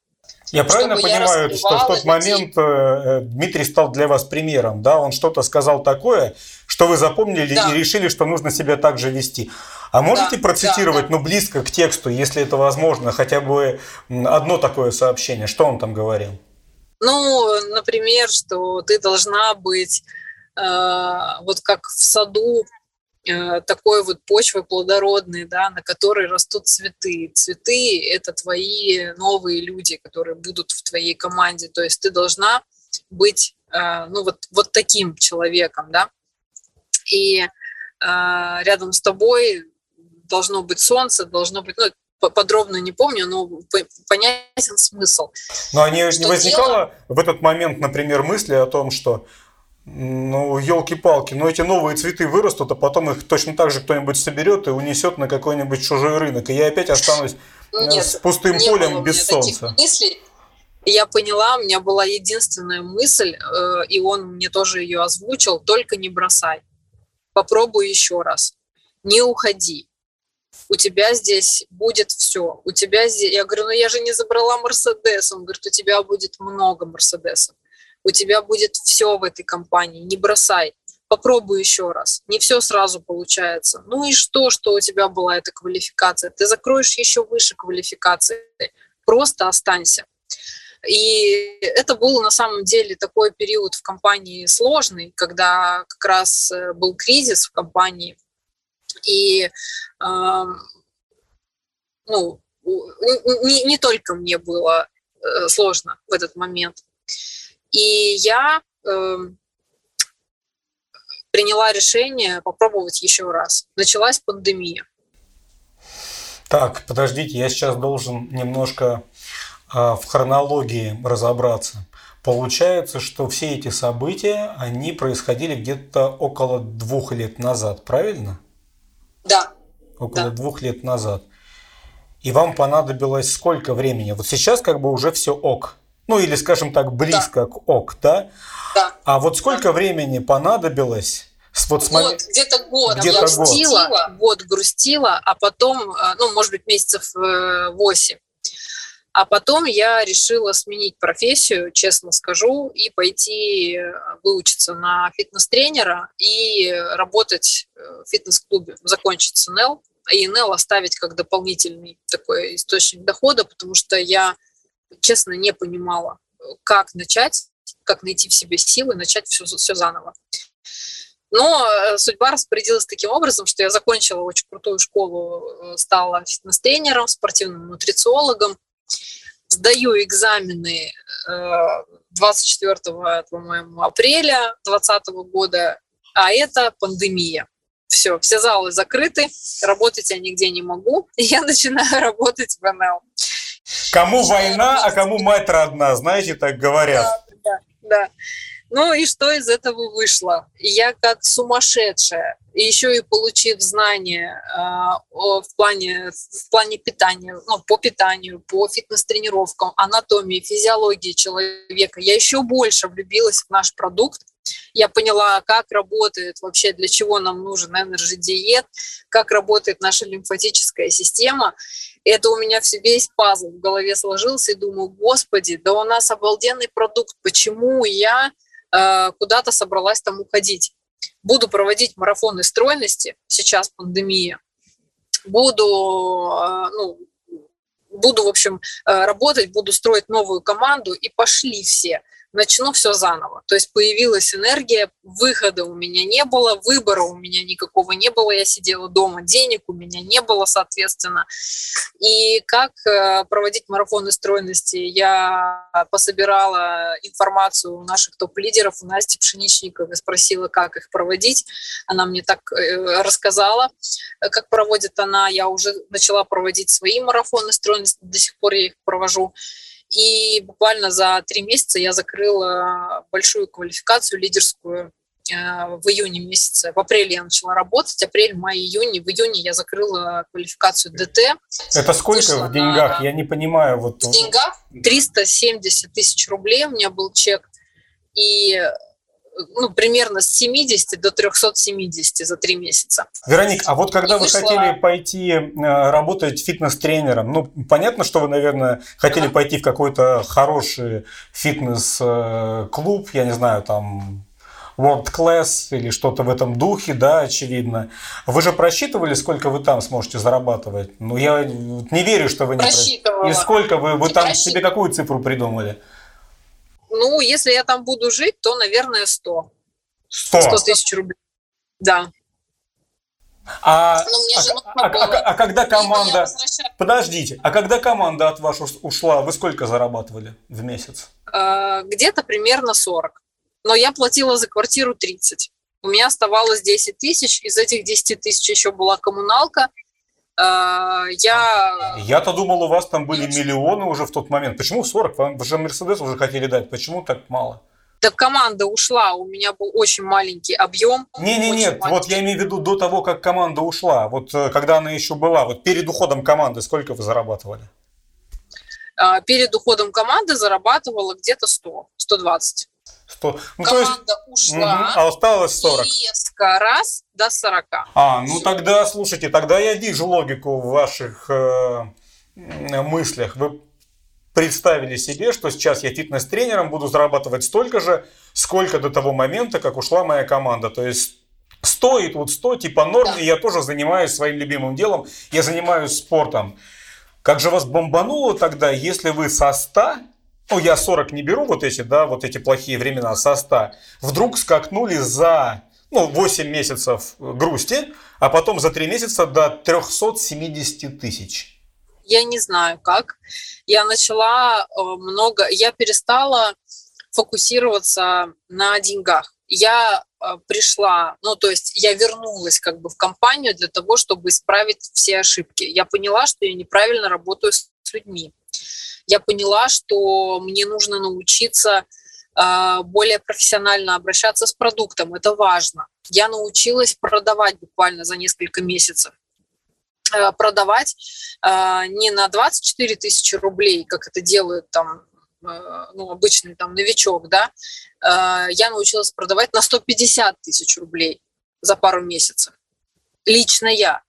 Я правильно понимаю, что в тот момент э, Дмитрий стал для вас примером, да? Он что-то сказал такое, что вы запомнили да. и решили, что нужно себя так же вести. А можете да, процитировать, да, да. ну, близко к тексту, если это возможно, хотя бы одно такое сообщение? Что он там говорил? Ну, например, что ты должна быть э, вот как в саду Э, такой вот почвы плодородной, да, на которой растут цветы. Цветы – это твои новые люди, которые будут в твоей команде. То есть ты должна быть э, ну, вот, вот таким человеком, да. И э, рядом с тобой должно быть солнце, должно быть, ну, подробно не помню, но понятен смысл. Но не, не возникало дело... в этот момент, например, мысли о том, что ну, елки-палки, но эти новые цветы вырастут, а потом их точно так же кто-нибудь соберет и унесет на какой-нибудь чужой рынок. И я опять останусь э, Нет, с пустым полем без солнца. Мыслей. Я поняла, у меня была единственная мысль, э, и он мне тоже ее озвучил, только не бросай. Попробуй еще раз. Не уходи. У тебя здесь будет все. У тебя здесь... Я говорю, ну я же не забрала Мерседес. Он говорит, у тебя будет много Мерседесов у тебя будет все в этой компании, не бросай, попробуй еще раз. Не все сразу получается. Ну и что, что у тебя была эта квалификация? Ты закроешь еще выше квалификации. Просто останься. И это был на самом деле такой период в компании сложный, когда как раз э, был кризис в компании. И э, ну, не, не только мне было э, сложно в этот момент. И я э, приняла решение попробовать еще раз. Началась пандемия. Так, подождите, я сейчас должен немножко э, в хронологии разобраться. Получается, что все эти события, они происходили где-то около двух лет назад, правильно? Да. Около да. двух лет назад. И вам понадобилось сколько времени? Вот сейчас как бы уже все ок. Ну или, скажем так, близко да. к ок, да? Да. А вот сколько да. времени понадобилось вот, с момент... вот где-то год где я грустила, год. год грустила, а потом, э, ну, может быть, месяцев э, восемь. А потом я решила сменить профессию, честно скажу, и пойти э, выучиться на фитнес-тренера и работать в фитнес-клубе, закончить с НЛ, и НЛ оставить как дополнительный такой источник дохода, потому что я честно, не понимала, как начать, как найти в себе силы, начать все, все заново. Но э, судьба распорядилась таким образом, что я закончила очень крутую школу, э, стала фитнес-тренером, спортивным нутрициологом, сдаю экзамены 24 э, по-моему, апреля 2020 года, а это пандемия. Все, все залы закрыты, работать я нигде не могу, и я начинаю работать в НЛ. Кому война, а кому мать родна, знаете, так говорят. Да, да, да. Ну и что из этого вышло? Я как сумасшедшая, еще и получив знания э, в, плане, в плане питания, ну, по питанию, по фитнес-тренировкам, анатомии, физиологии человека, я еще больше влюбилась в наш продукт, я поняла, как работает вообще, для чего нам нужен Energy диет, как работает наша лимфатическая система. Это у меня все весь пазл в голове сложился, и думаю, господи, да у нас обалденный продукт, почему я э, куда-то собралась там уходить? Буду проводить марафоны стройности, сейчас пандемия, буду, э, ну, буду, в общем, э, работать, буду строить новую команду, и пошли все – начну все заново. То есть появилась энергия, выхода у меня не было, выбора у меня никакого не было, я сидела дома, денег у меня не было, соответственно. И как э, проводить марафоны стройности, я пособирала информацию у наших топ-лидеров, у Насти Пшеничниковой, спросила, как их проводить. Она мне так э, рассказала, как проводит она. Я уже начала проводить свои марафоны стройности, до сих пор я их провожу. И буквально за три месяца я закрыла большую квалификацию лидерскую э, в июне месяце. В апреле я начала работать, апрель, май, июнь. В июне я закрыла квалификацию ДТ. Это сколько Вышла в деньгах? На... Я не понимаю. Вот... В деньгах 370 тысяч рублей у меня был чек. И ну, примерно с 70 до 370 за три месяца. Вероник, а вот когда и вы вышла... хотели пойти э, работать фитнес-тренером, ну, понятно, что вы, наверное, хотели ага. пойти в какой-то хороший фитнес-клуб, я не знаю, там, World Class или что-то в этом духе, да, очевидно. Вы же просчитывали, сколько вы там сможете зарабатывать? Ну, я не верю, что вы не просчитывала. И сколько вы, вы там себе какую цифру придумали? Ну, если я там буду жить, то, наверное, 100. 100? 100 тысяч рублей. Да. А, а, а, а, а когда команда... Подождите, а когда команда от вас ушла, вы сколько зарабатывали в месяц? А, где-то примерно 40. Но я платила за квартиру 30. У меня оставалось 10 тысяч, из этих 10 тысяч еще была коммуналка, а, я... Я-то думал, у вас там были миллионы уже в тот момент. Почему 40? Вам же Мерседес уже хотели дать. Почему так мало? Да команда ушла, у меня был очень маленький объем. Не, не, нет, маленький. вот я имею в виду до того, как команда ушла. Вот э, когда она еще была, вот перед уходом команды, сколько вы зарабатывали? А, перед уходом команды зарабатывала где-то 100, 120. 100. Ну, Команда есть, ушла. Угу, а осталось 40. И резко раз до 40. А, ну тогда, слушайте, тогда я вижу логику в ваших э, мыслях. Вы представили себе, что сейчас я фитнес-тренером буду зарабатывать столько же, сколько до того момента, как ушла моя команда. То есть стоит вот 100, типа норм, да. и я тоже занимаюсь своим любимым делом, я занимаюсь спортом. Как же вас бомбануло тогда, если вы со 100 ну, я 40 не беру, вот эти, да, вот эти плохие времена со 100, вдруг скакнули за, ну, 8 месяцев грусти, а потом за 3 месяца до 370 тысяч. Я не знаю как. Я начала э, много, я перестала фокусироваться на деньгах. Я э, пришла, ну, то есть я вернулась как бы в компанию для того, чтобы исправить все ошибки. Я поняла, что я неправильно работаю с людьми я поняла, что мне нужно научиться более профессионально обращаться с продуктом. Это важно. Я научилась продавать буквально за несколько месяцев а, продавать а, не на 24 тысячи рублей, как это делают там ну, обычный там новичок, да, я научилась продавать на 150 тысяч рублей за пару месяцев. Лично я.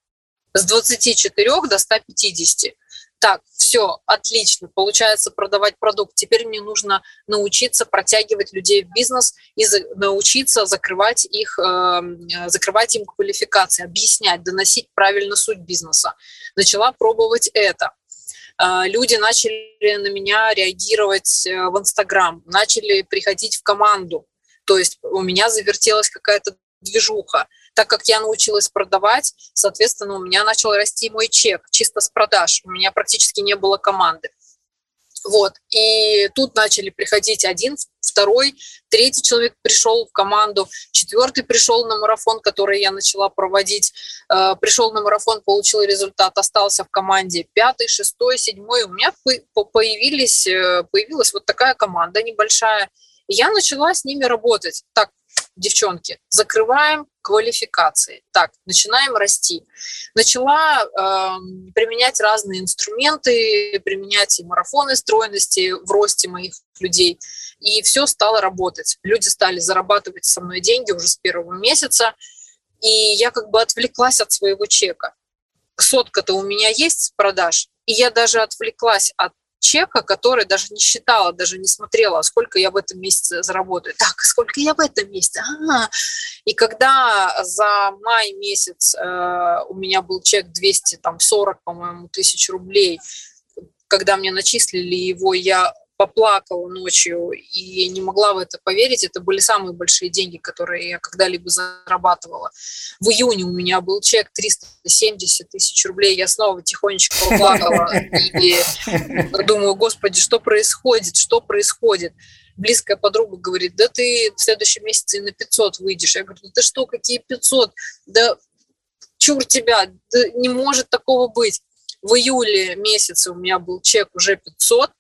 С 24 до 150 так, все, отлично, получается продавать продукт. Теперь мне нужно научиться протягивать людей в бизнес и за, научиться закрывать их, э, закрывать им квалификации, объяснять, доносить правильно суть бизнеса. Начала пробовать это. Э, люди начали на меня реагировать э, в Инстаграм, начали приходить в команду. То есть у меня завертелась какая-то движуха так как я научилась продавать, соответственно, у меня начал расти мой чек чисто с продаж. У меня практически не было команды. Вот. И тут начали приходить один, второй, третий человек пришел в команду, четвертый пришел на марафон, который я начала проводить, э, пришел на марафон, получил результат, остался в команде, пятый, шестой, седьмой. У меня появились, э, появилась вот такая команда небольшая. Я начала с ними работать. Так, девчонки, закрываем квалификации. Так, начинаем расти. Начала э, применять разные инструменты, применять и марафоны стройности в росте моих людей. И все стало работать. Люди стали зарабатывать со мной деньги уже с первого месяца. И я как бы отвлеклась от своего чека. Сотка-то у меня есть с продаж, и я даже отвлеклась от чека, который даже не считала, даже не смотрела, сколько я в этом месяце заработаю. Так, сколько я в этом месяце? А-а-а. И когда за май месяц э, у меня был чек 240, по-моему, тысяч рублей, когда мне начислили его, я поплакала ночью и не могла в это поверить. Это были самые большие деньги, которые я когда-либо зарабатывала. В июне у меня был чек 370 тысяч рублей. Я снова тихонечко поплакала и думаю, господи, что происходит, что происходит? близкая подруга говорит, да ты в следующем месяце на 500 выйдешь. Я говорю, да что, какие 500? Да чур тебя, да не может такого быть. В июле месяце у меня был чек уже 500,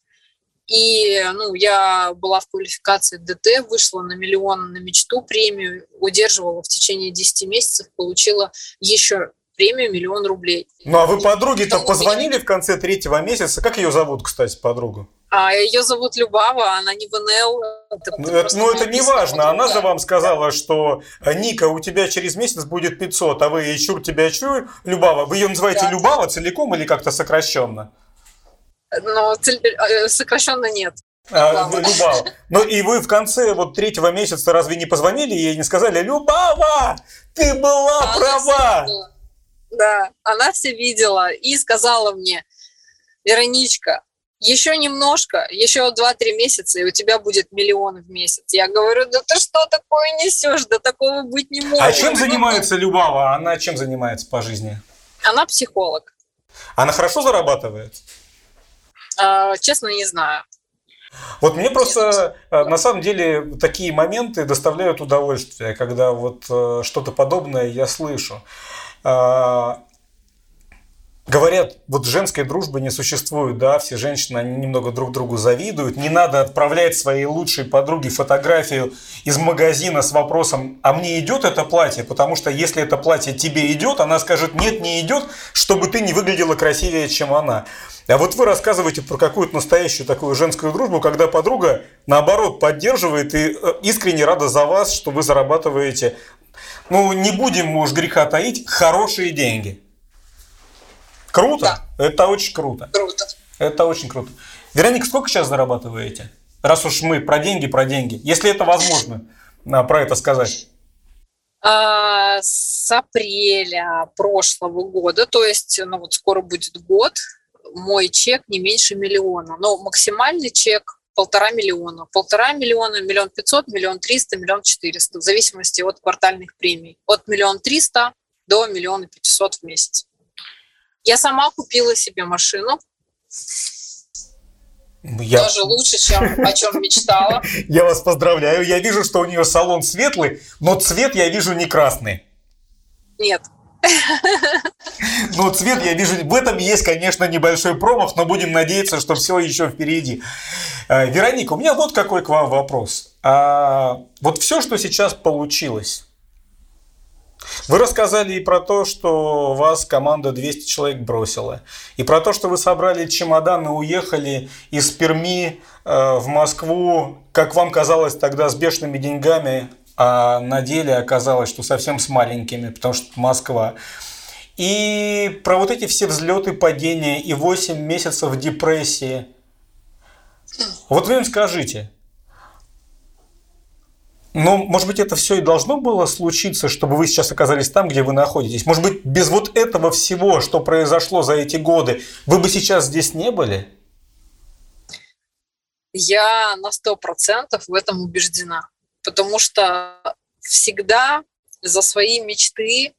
и ну, я была в квалификации ДТ, вышла на миллион на мечту, премию, удерживала в течение 10 месяцев, получила еще премию миллион рублей. Ну а вы подруге-то позвонили в конце третьего месяца? Как ее зовут, кстати, подругу? А ее зовут Любава, она не в НЛ. Это ну, это, ну, это не важно. Она же вам сказала, что Ника, у тебя через месяц будет 500, а вы чур тебя чур, Любава. Вы ее называете да. Любава целиком или как-то сокращенно? Ну, э, сокращенно нет. А, Любава. Ну и вы в конце вот третьего месяца разве не позвонили ей и не сказали, Любава, ты была она права? Да, она все видела и сказала мне, Вероничка, еще немножко, еще 2-3 месяца, и у тебя будет миллион в месяц. Я говорю, да ты что такое несешь? Да такого быть не может. А чем занимается Любава? Она чем занимается по жизни? Она психолог. Она хорошо зарабатывает? А, честно, не знаю. Вот мне просто э, на самом деле такие моменты доставляют удовольствие, когда вот э, что-то подобное я слышу. Говорят, вот женской дружбы не существует, да, все женщины, они немного друг другу завидуют. Не надо отправлять своей лучшей подруге фотографию из магазина с вопросом, а мне идет это платье? Потому что если это платье тебе идет, она скажет, нет, не идет, чтобы ты не выглядела красивее, чем она. А вот вы рассказываете про какую-то настоящую такую женскую дружбу, когда подруга, наоборот, поддерживает и э, искренне рада за вас, что вы зарабатываете, ну, не будем, может, греха таить, хорошие деньги. Круто. Да. Это очень круто. Круто. Это очень круто. Вероника, сколько сейчас зарабатываете? Раз уж мы про деньги, про деньги. Если это возможно, про это сказать. А, с апреля прошлого года, то есть, ну вот скоро будет год, мой чек не меньше миллиона. Но максимальный чек полтора миллиона. Полтора миллиона, миллион пятьсот, миллион триста, миллион четыреста, в зависимости от квартальных премий. От миллион триста до миллиона пятьсот в месяц. Я сама купила себе машину. Я... Даже лучше, чем о чем мечтала. Я вас поздравляю. Я вижу, что у нее салон светлый, но цвет я вижу не красный. Нет. Но цвет я вижу, в этом есть, конечно, небольшой промах, но будем надеяться, что все еще впереди. Э, Вероника, у меня вот какой к вам вопрос. А, вот все, что сейчас получилось, вы рассказали и про то, что вас команда 200 человек бросила, и про то, что вы собрали чемодан и уехали из Перми э, в Москву, как вам казалось тогда, с бешеными деньгами, а на деле оказалось, что совсем с маленькими, потому что Москва. И про вот эти все взлеты, падения и 8 месяцев депрессии. Вот вы им скажите, но, может быть, это все и должно было случиться, чтобы вы сейчас оказались там, где вы находитесь. Может быть, без вот этого всего, что произошло за эти годы, вы бы сейчас здесь не были? Я на сто процентов в этом убеждена. Потому что всегда за свои мечты,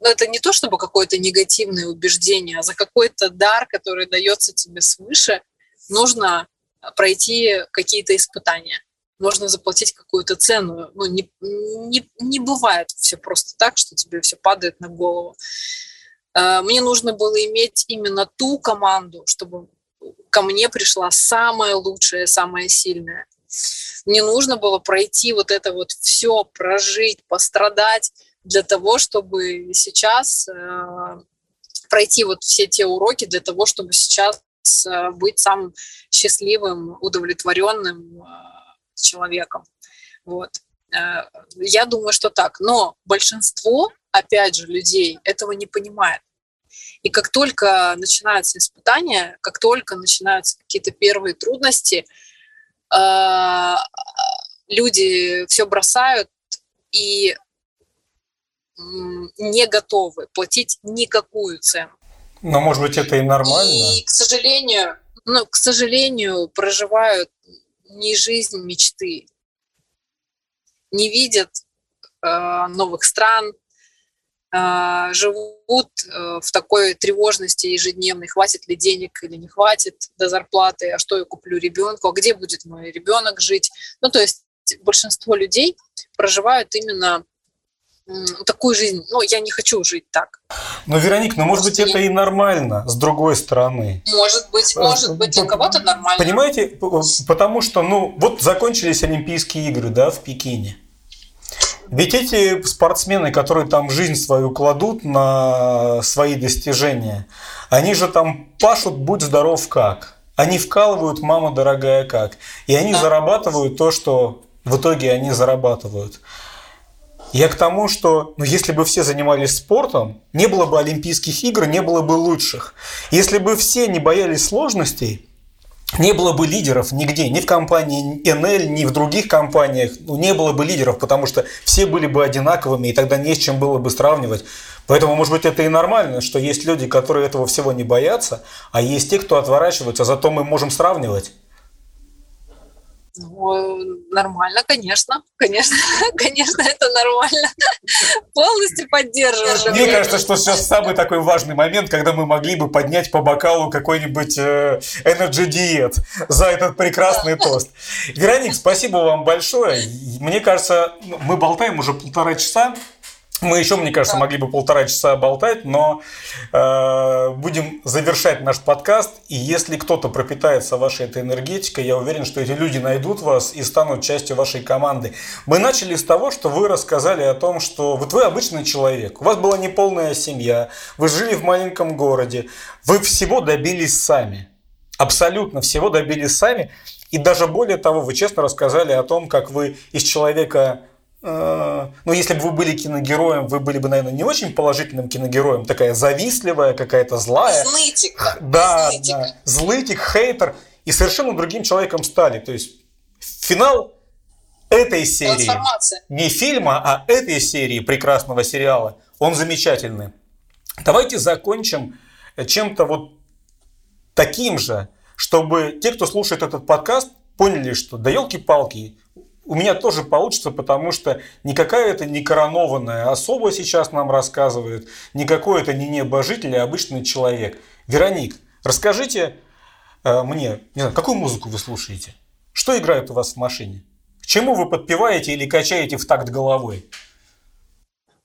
ну это не то чтобы какое-то негативное убеждение, а за какой-то дар, который дается тебе свыше, нужно пройти какие-то испытания можно заплатить какую-то цену. Ну, не, не, не бывает все просто так, что тебе все падает на голову. Э, мне нужно было иметь именно ту команду, чтобы ко мне пришла самая лучшая, самая сильная. Мне нужно было пройти вот это вот все, прожить, пострадать для того, чтобы сейчас э, пройти вот все те уроки для того, чтобы сейчас э, быть самым счастливым, удовлетворенным, человеком. Вот. Э, я думаю, что так. Но большинство, опять же, людей этого не понимает. И как только начинаются испытания, как только начинаются какие-то первые трудности, э, люди все бросают и не готовы платить никакую цену. Но, может быть, это и нормально. И, к сожалению, ну, к сожалению, проживают не жизнь мечты, не видят э, новых стран, э, живут э, в такой тревожности ежедневной, хватит ли денег или не хватит до зарплаты, а что я куплю ребенку, а где будет мой ребенок жить. Ну, то есть большинство людей проживают именно такую жизнь. Ну, я не хочу жить так. Но, Вероник, ну, может быть, это и нормально, с другой стороны. Может быть, может быть, для кого-то нормально. Понимаете, потому что, ну, вот закончились Олимпийские игры, да, в Пекине. Ведь эти спортсмены, которые там жизнь свою кладут на свои достижения, они же там пашут «Будь здоров как». Они вкалывают «Мама дорогая как». И они да. зарабатывают то, что в итоге они зарабатывают. Я к тому, что ну, если бы все занимались спортом, не было бы Олимпийских игр, не было бы лучших. Если бы все не боялись сложностей, не было бы лидеров нигде, ни в компании НЛ, ни в других компаниях, ну, не было бы лидеров, потому что все были бы одинаковыми, и тогда не с чем было бы сравнивать. Поэтому, может быть, это и нормально, что есть люди, которые этого всего не боятся, а есть те, кто отворачиваются, зато мы можем сравнивать. Ну, нормально, конечно. Конечно, конечно, это нормально. Полностью поддерживаю. Мне кажется, что сейчас самый такой важный момент, когда мы могли бы поднять по бокалу какой-нибудь э, Energy Diet за этот прекрасный тост. Вероник, спасибо вам большое. Мне кажется, мы болтаем уже полтора часа. Мы еще, мне кажется, могли бы полтора часа болтать, но э, будем завершать наш подкаст. И если кто-то пропитается вашей этой энергетикой, я уверен, что эти люди найдут вас и станут частью вашей команды. Мы начали с того, что вы рассказали о том, что вот вы обычный человек, у вас была неполная семья, вы жили в маленьком городе, вы всего добились сами. Абсолютно всего добились сами. И даже более того, вы честно рассказали о том, как вы из человека ну, если бы вы были киногероем, вы были бы, наверное, не очень положительным киногероем, такая завистливая, какая-то злая. Злытик. Да, злытик. да. Злытик, хейтер. И совершенно другим человеком стали. То есть финал этой серии, не фильма, а этой серии прекрасного сериала, он замечательный. Давайте закончим чем-то вот таким же, чтобы те, кто слушает этот подкаст, поняли, что да елки-палки, у меня тоже получится, потому что никакая это не коронованная особа сейчас нам рассказывает, никакой это не небожитель, а обычный человек. Вероник, расскажите э, мне, не знаю, какую музыку вы слушаете? Что играет у вас в машине? К чему вы подпеваете или качаете в такт головой?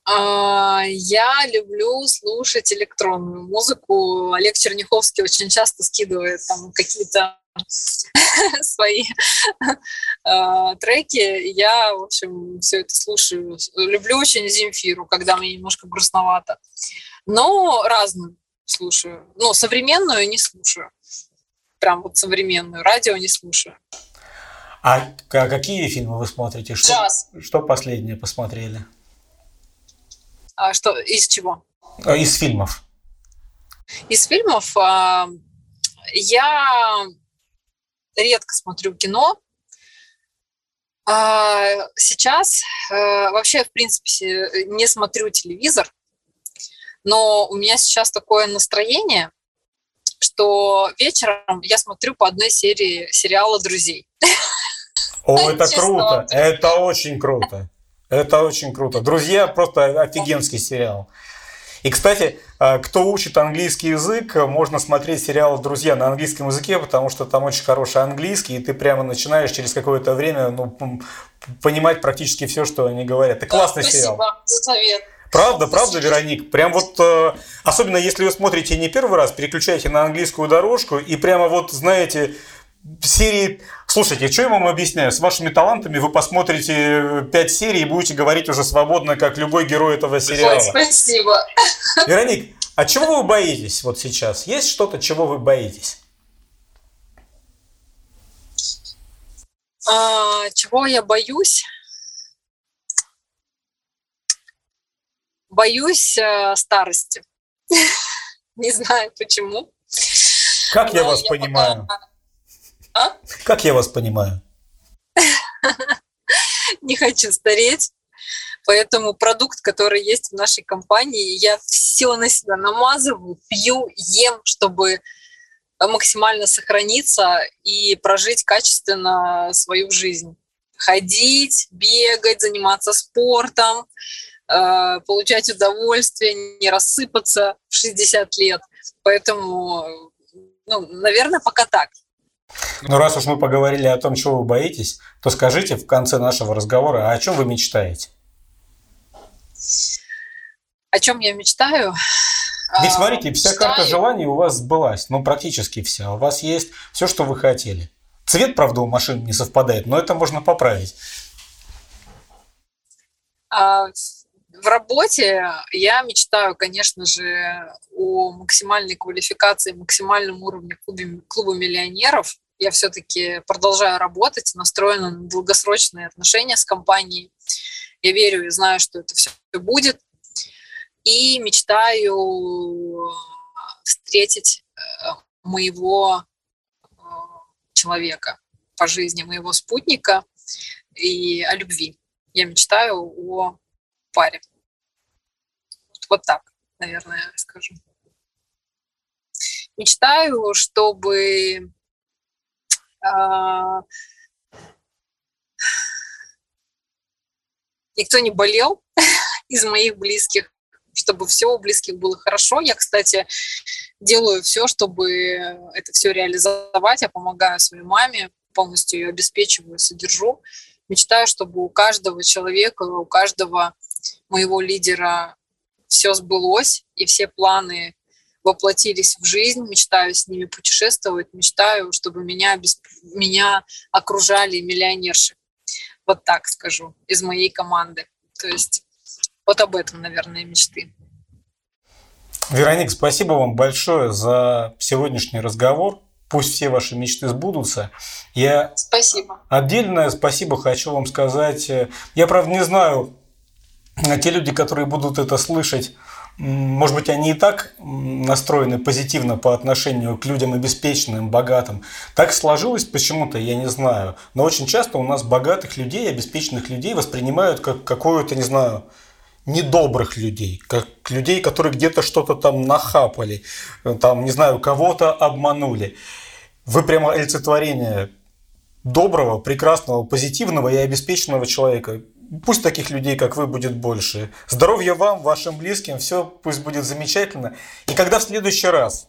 А, я люблю слушать электронную музыку. Олег Черняховский очень часто скидывает там какие-то свои э, треки. Я, в общем, все это слушаю. Люблю очень Земфиру, когда мне немножко грустновато. Но разную слушаю. Ну, современную не слушаю. Прям вот современную. Радио не слушаю. А какие фильмы вы смотрите? Что, Джаз. Что последнее посмотрели? А что, из чего? А, из фильмов. Из фильмов а, я редко смотрю кино. А, сейчас э, вообще, в принципе, не смотрю телевизор, но у меня сейчас такое настроение, что вечером я смотрю по одной серии сериала «Друзей». О, это круто, это очень круто. Это очень круто. «Друзья» просто офигенский сериал. И, кстати, кто учит английский язык, можно смотреть сериал «Друзья» на английском языке, потому что там очень хороший английский, и ты прямо начинаешь через какое-то время ну, понимать практически все, что они говорят. Это классный спасибо сериал. Спасибо за совет. Правда, правда, Вероник? Прям вот, э, особенно если вы смотрите не первый раз, переключайте на английскую дорожку и прямо вот, знаете, серии... Слушайте, что я вам объясняю? С вашими талантами вы посмотрите пять серий и будете говорить уже свободно, как любой герой этого сериала. Ой, спасибо. Вероник, а чего вы боитесь вот сейчас? Есть что-то, чего вы боитесь? А, чего я боюсь? Боюсь э, старости. Не знаю почему. Как я вас понимаю? А? Как я вас понимаю? Не хочу стареть. Поэтому продукт, который есть в нашей компании, я все на себя намазываю, пью, ем, чтобы максимально сохраниться и прожить качественно свою жизнь. Ходить, бегать, заниматься спортом, э, получать удовольствие, не рассыпаться в 60 лет. Поэтому, ну, наверное, пока так. Ну, раз уж мы поговорили о том, чего вы боитесь, то скажите в конце нашего разговора, о чем вы мечтаете? О чем я мечтаю? Ведь смотрите, вся мечтаю... карта желаний у вас сбылась, ну практически вся. У вас есть все, что вы хотели. Цвет, правда, у машин не совпадает, но это можно поправить. А, в работе я мечтаю, конечно же, о максимальной квалификации, максимальном уровне клубе, клуба миллионеров. Я все-таки продолжаю работать, настроена на долгосрочные отношения с компанией. Я верю и знаю, что это все будет. И мечтаю встретить э, моего э, человека по жизни, моего спутника и о любви. Я мечтаю о паре. Вот так, наверное, скажу. Мечтаю, чтобы э, никто не болел из моих близких, чтобы все у близких было хорошо. Я, кстати, делаю все, чтобы это все реализовать. Я помогаю своей маме, полностью ее обеспечиваю, содержу. Мечтаю, чтобы у каждого человека, у каждого моего лидера все сбылось, и все планы воплотились в жизнь, мечтаю с ними путешествовать, мечтаю, чтобы меня, без, меня окружали миллионерши. Вот так скажу, из моей команды. То есть вот об этом, наверное, мечты. Вероник, спасибо вам большое за сегодняшний разговор. Пусть все ваши мечты сбудутся. Я спасибо. Отдельное спасибо хочу вам сказать. Я, правда, не знаю, те люди, которые будут это слышать, может быть, они и так настроены позитивно по отношению к людям обеспеченным, богатым. Так сложилось почему-то, я не знаю. Но очень часто у нас богатых людей, обеспеченных людей воспринимают как какую-то, не знаю, недобрых людей, как людей, которые где-то что-то там нахапали, там, не знаю, кого-то обманули. Вы прямо олицетворение доброго, прекрасного, позитивного и обеспеченного человека. Пусть таких людей, как вы, будет больше. Здоровья вам, вашим близким, все пусть будет замечательно. И когда в следующий раз,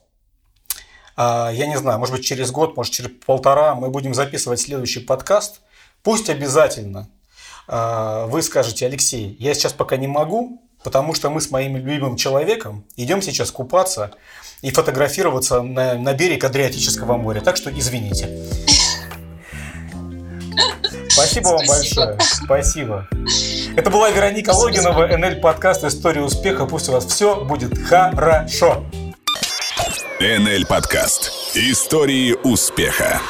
а, я не знаю, может быть через год, может через полтора, мы будем записывать следующий подкаст, пусть обязательно а, вы скажете, Алексей, я сейчас пока не могу, потому что мы с моим любимым человеком идем сейчас купаться и фотографироваться на, на берег Адриатического моря. Так что извините. Спасибо вам большое. Спасибо. Это была Вероника Логинова, НЛ подкаст «История успеха». Пусть у вас все будет хорошо. НЛ подкаст «Истории успеха».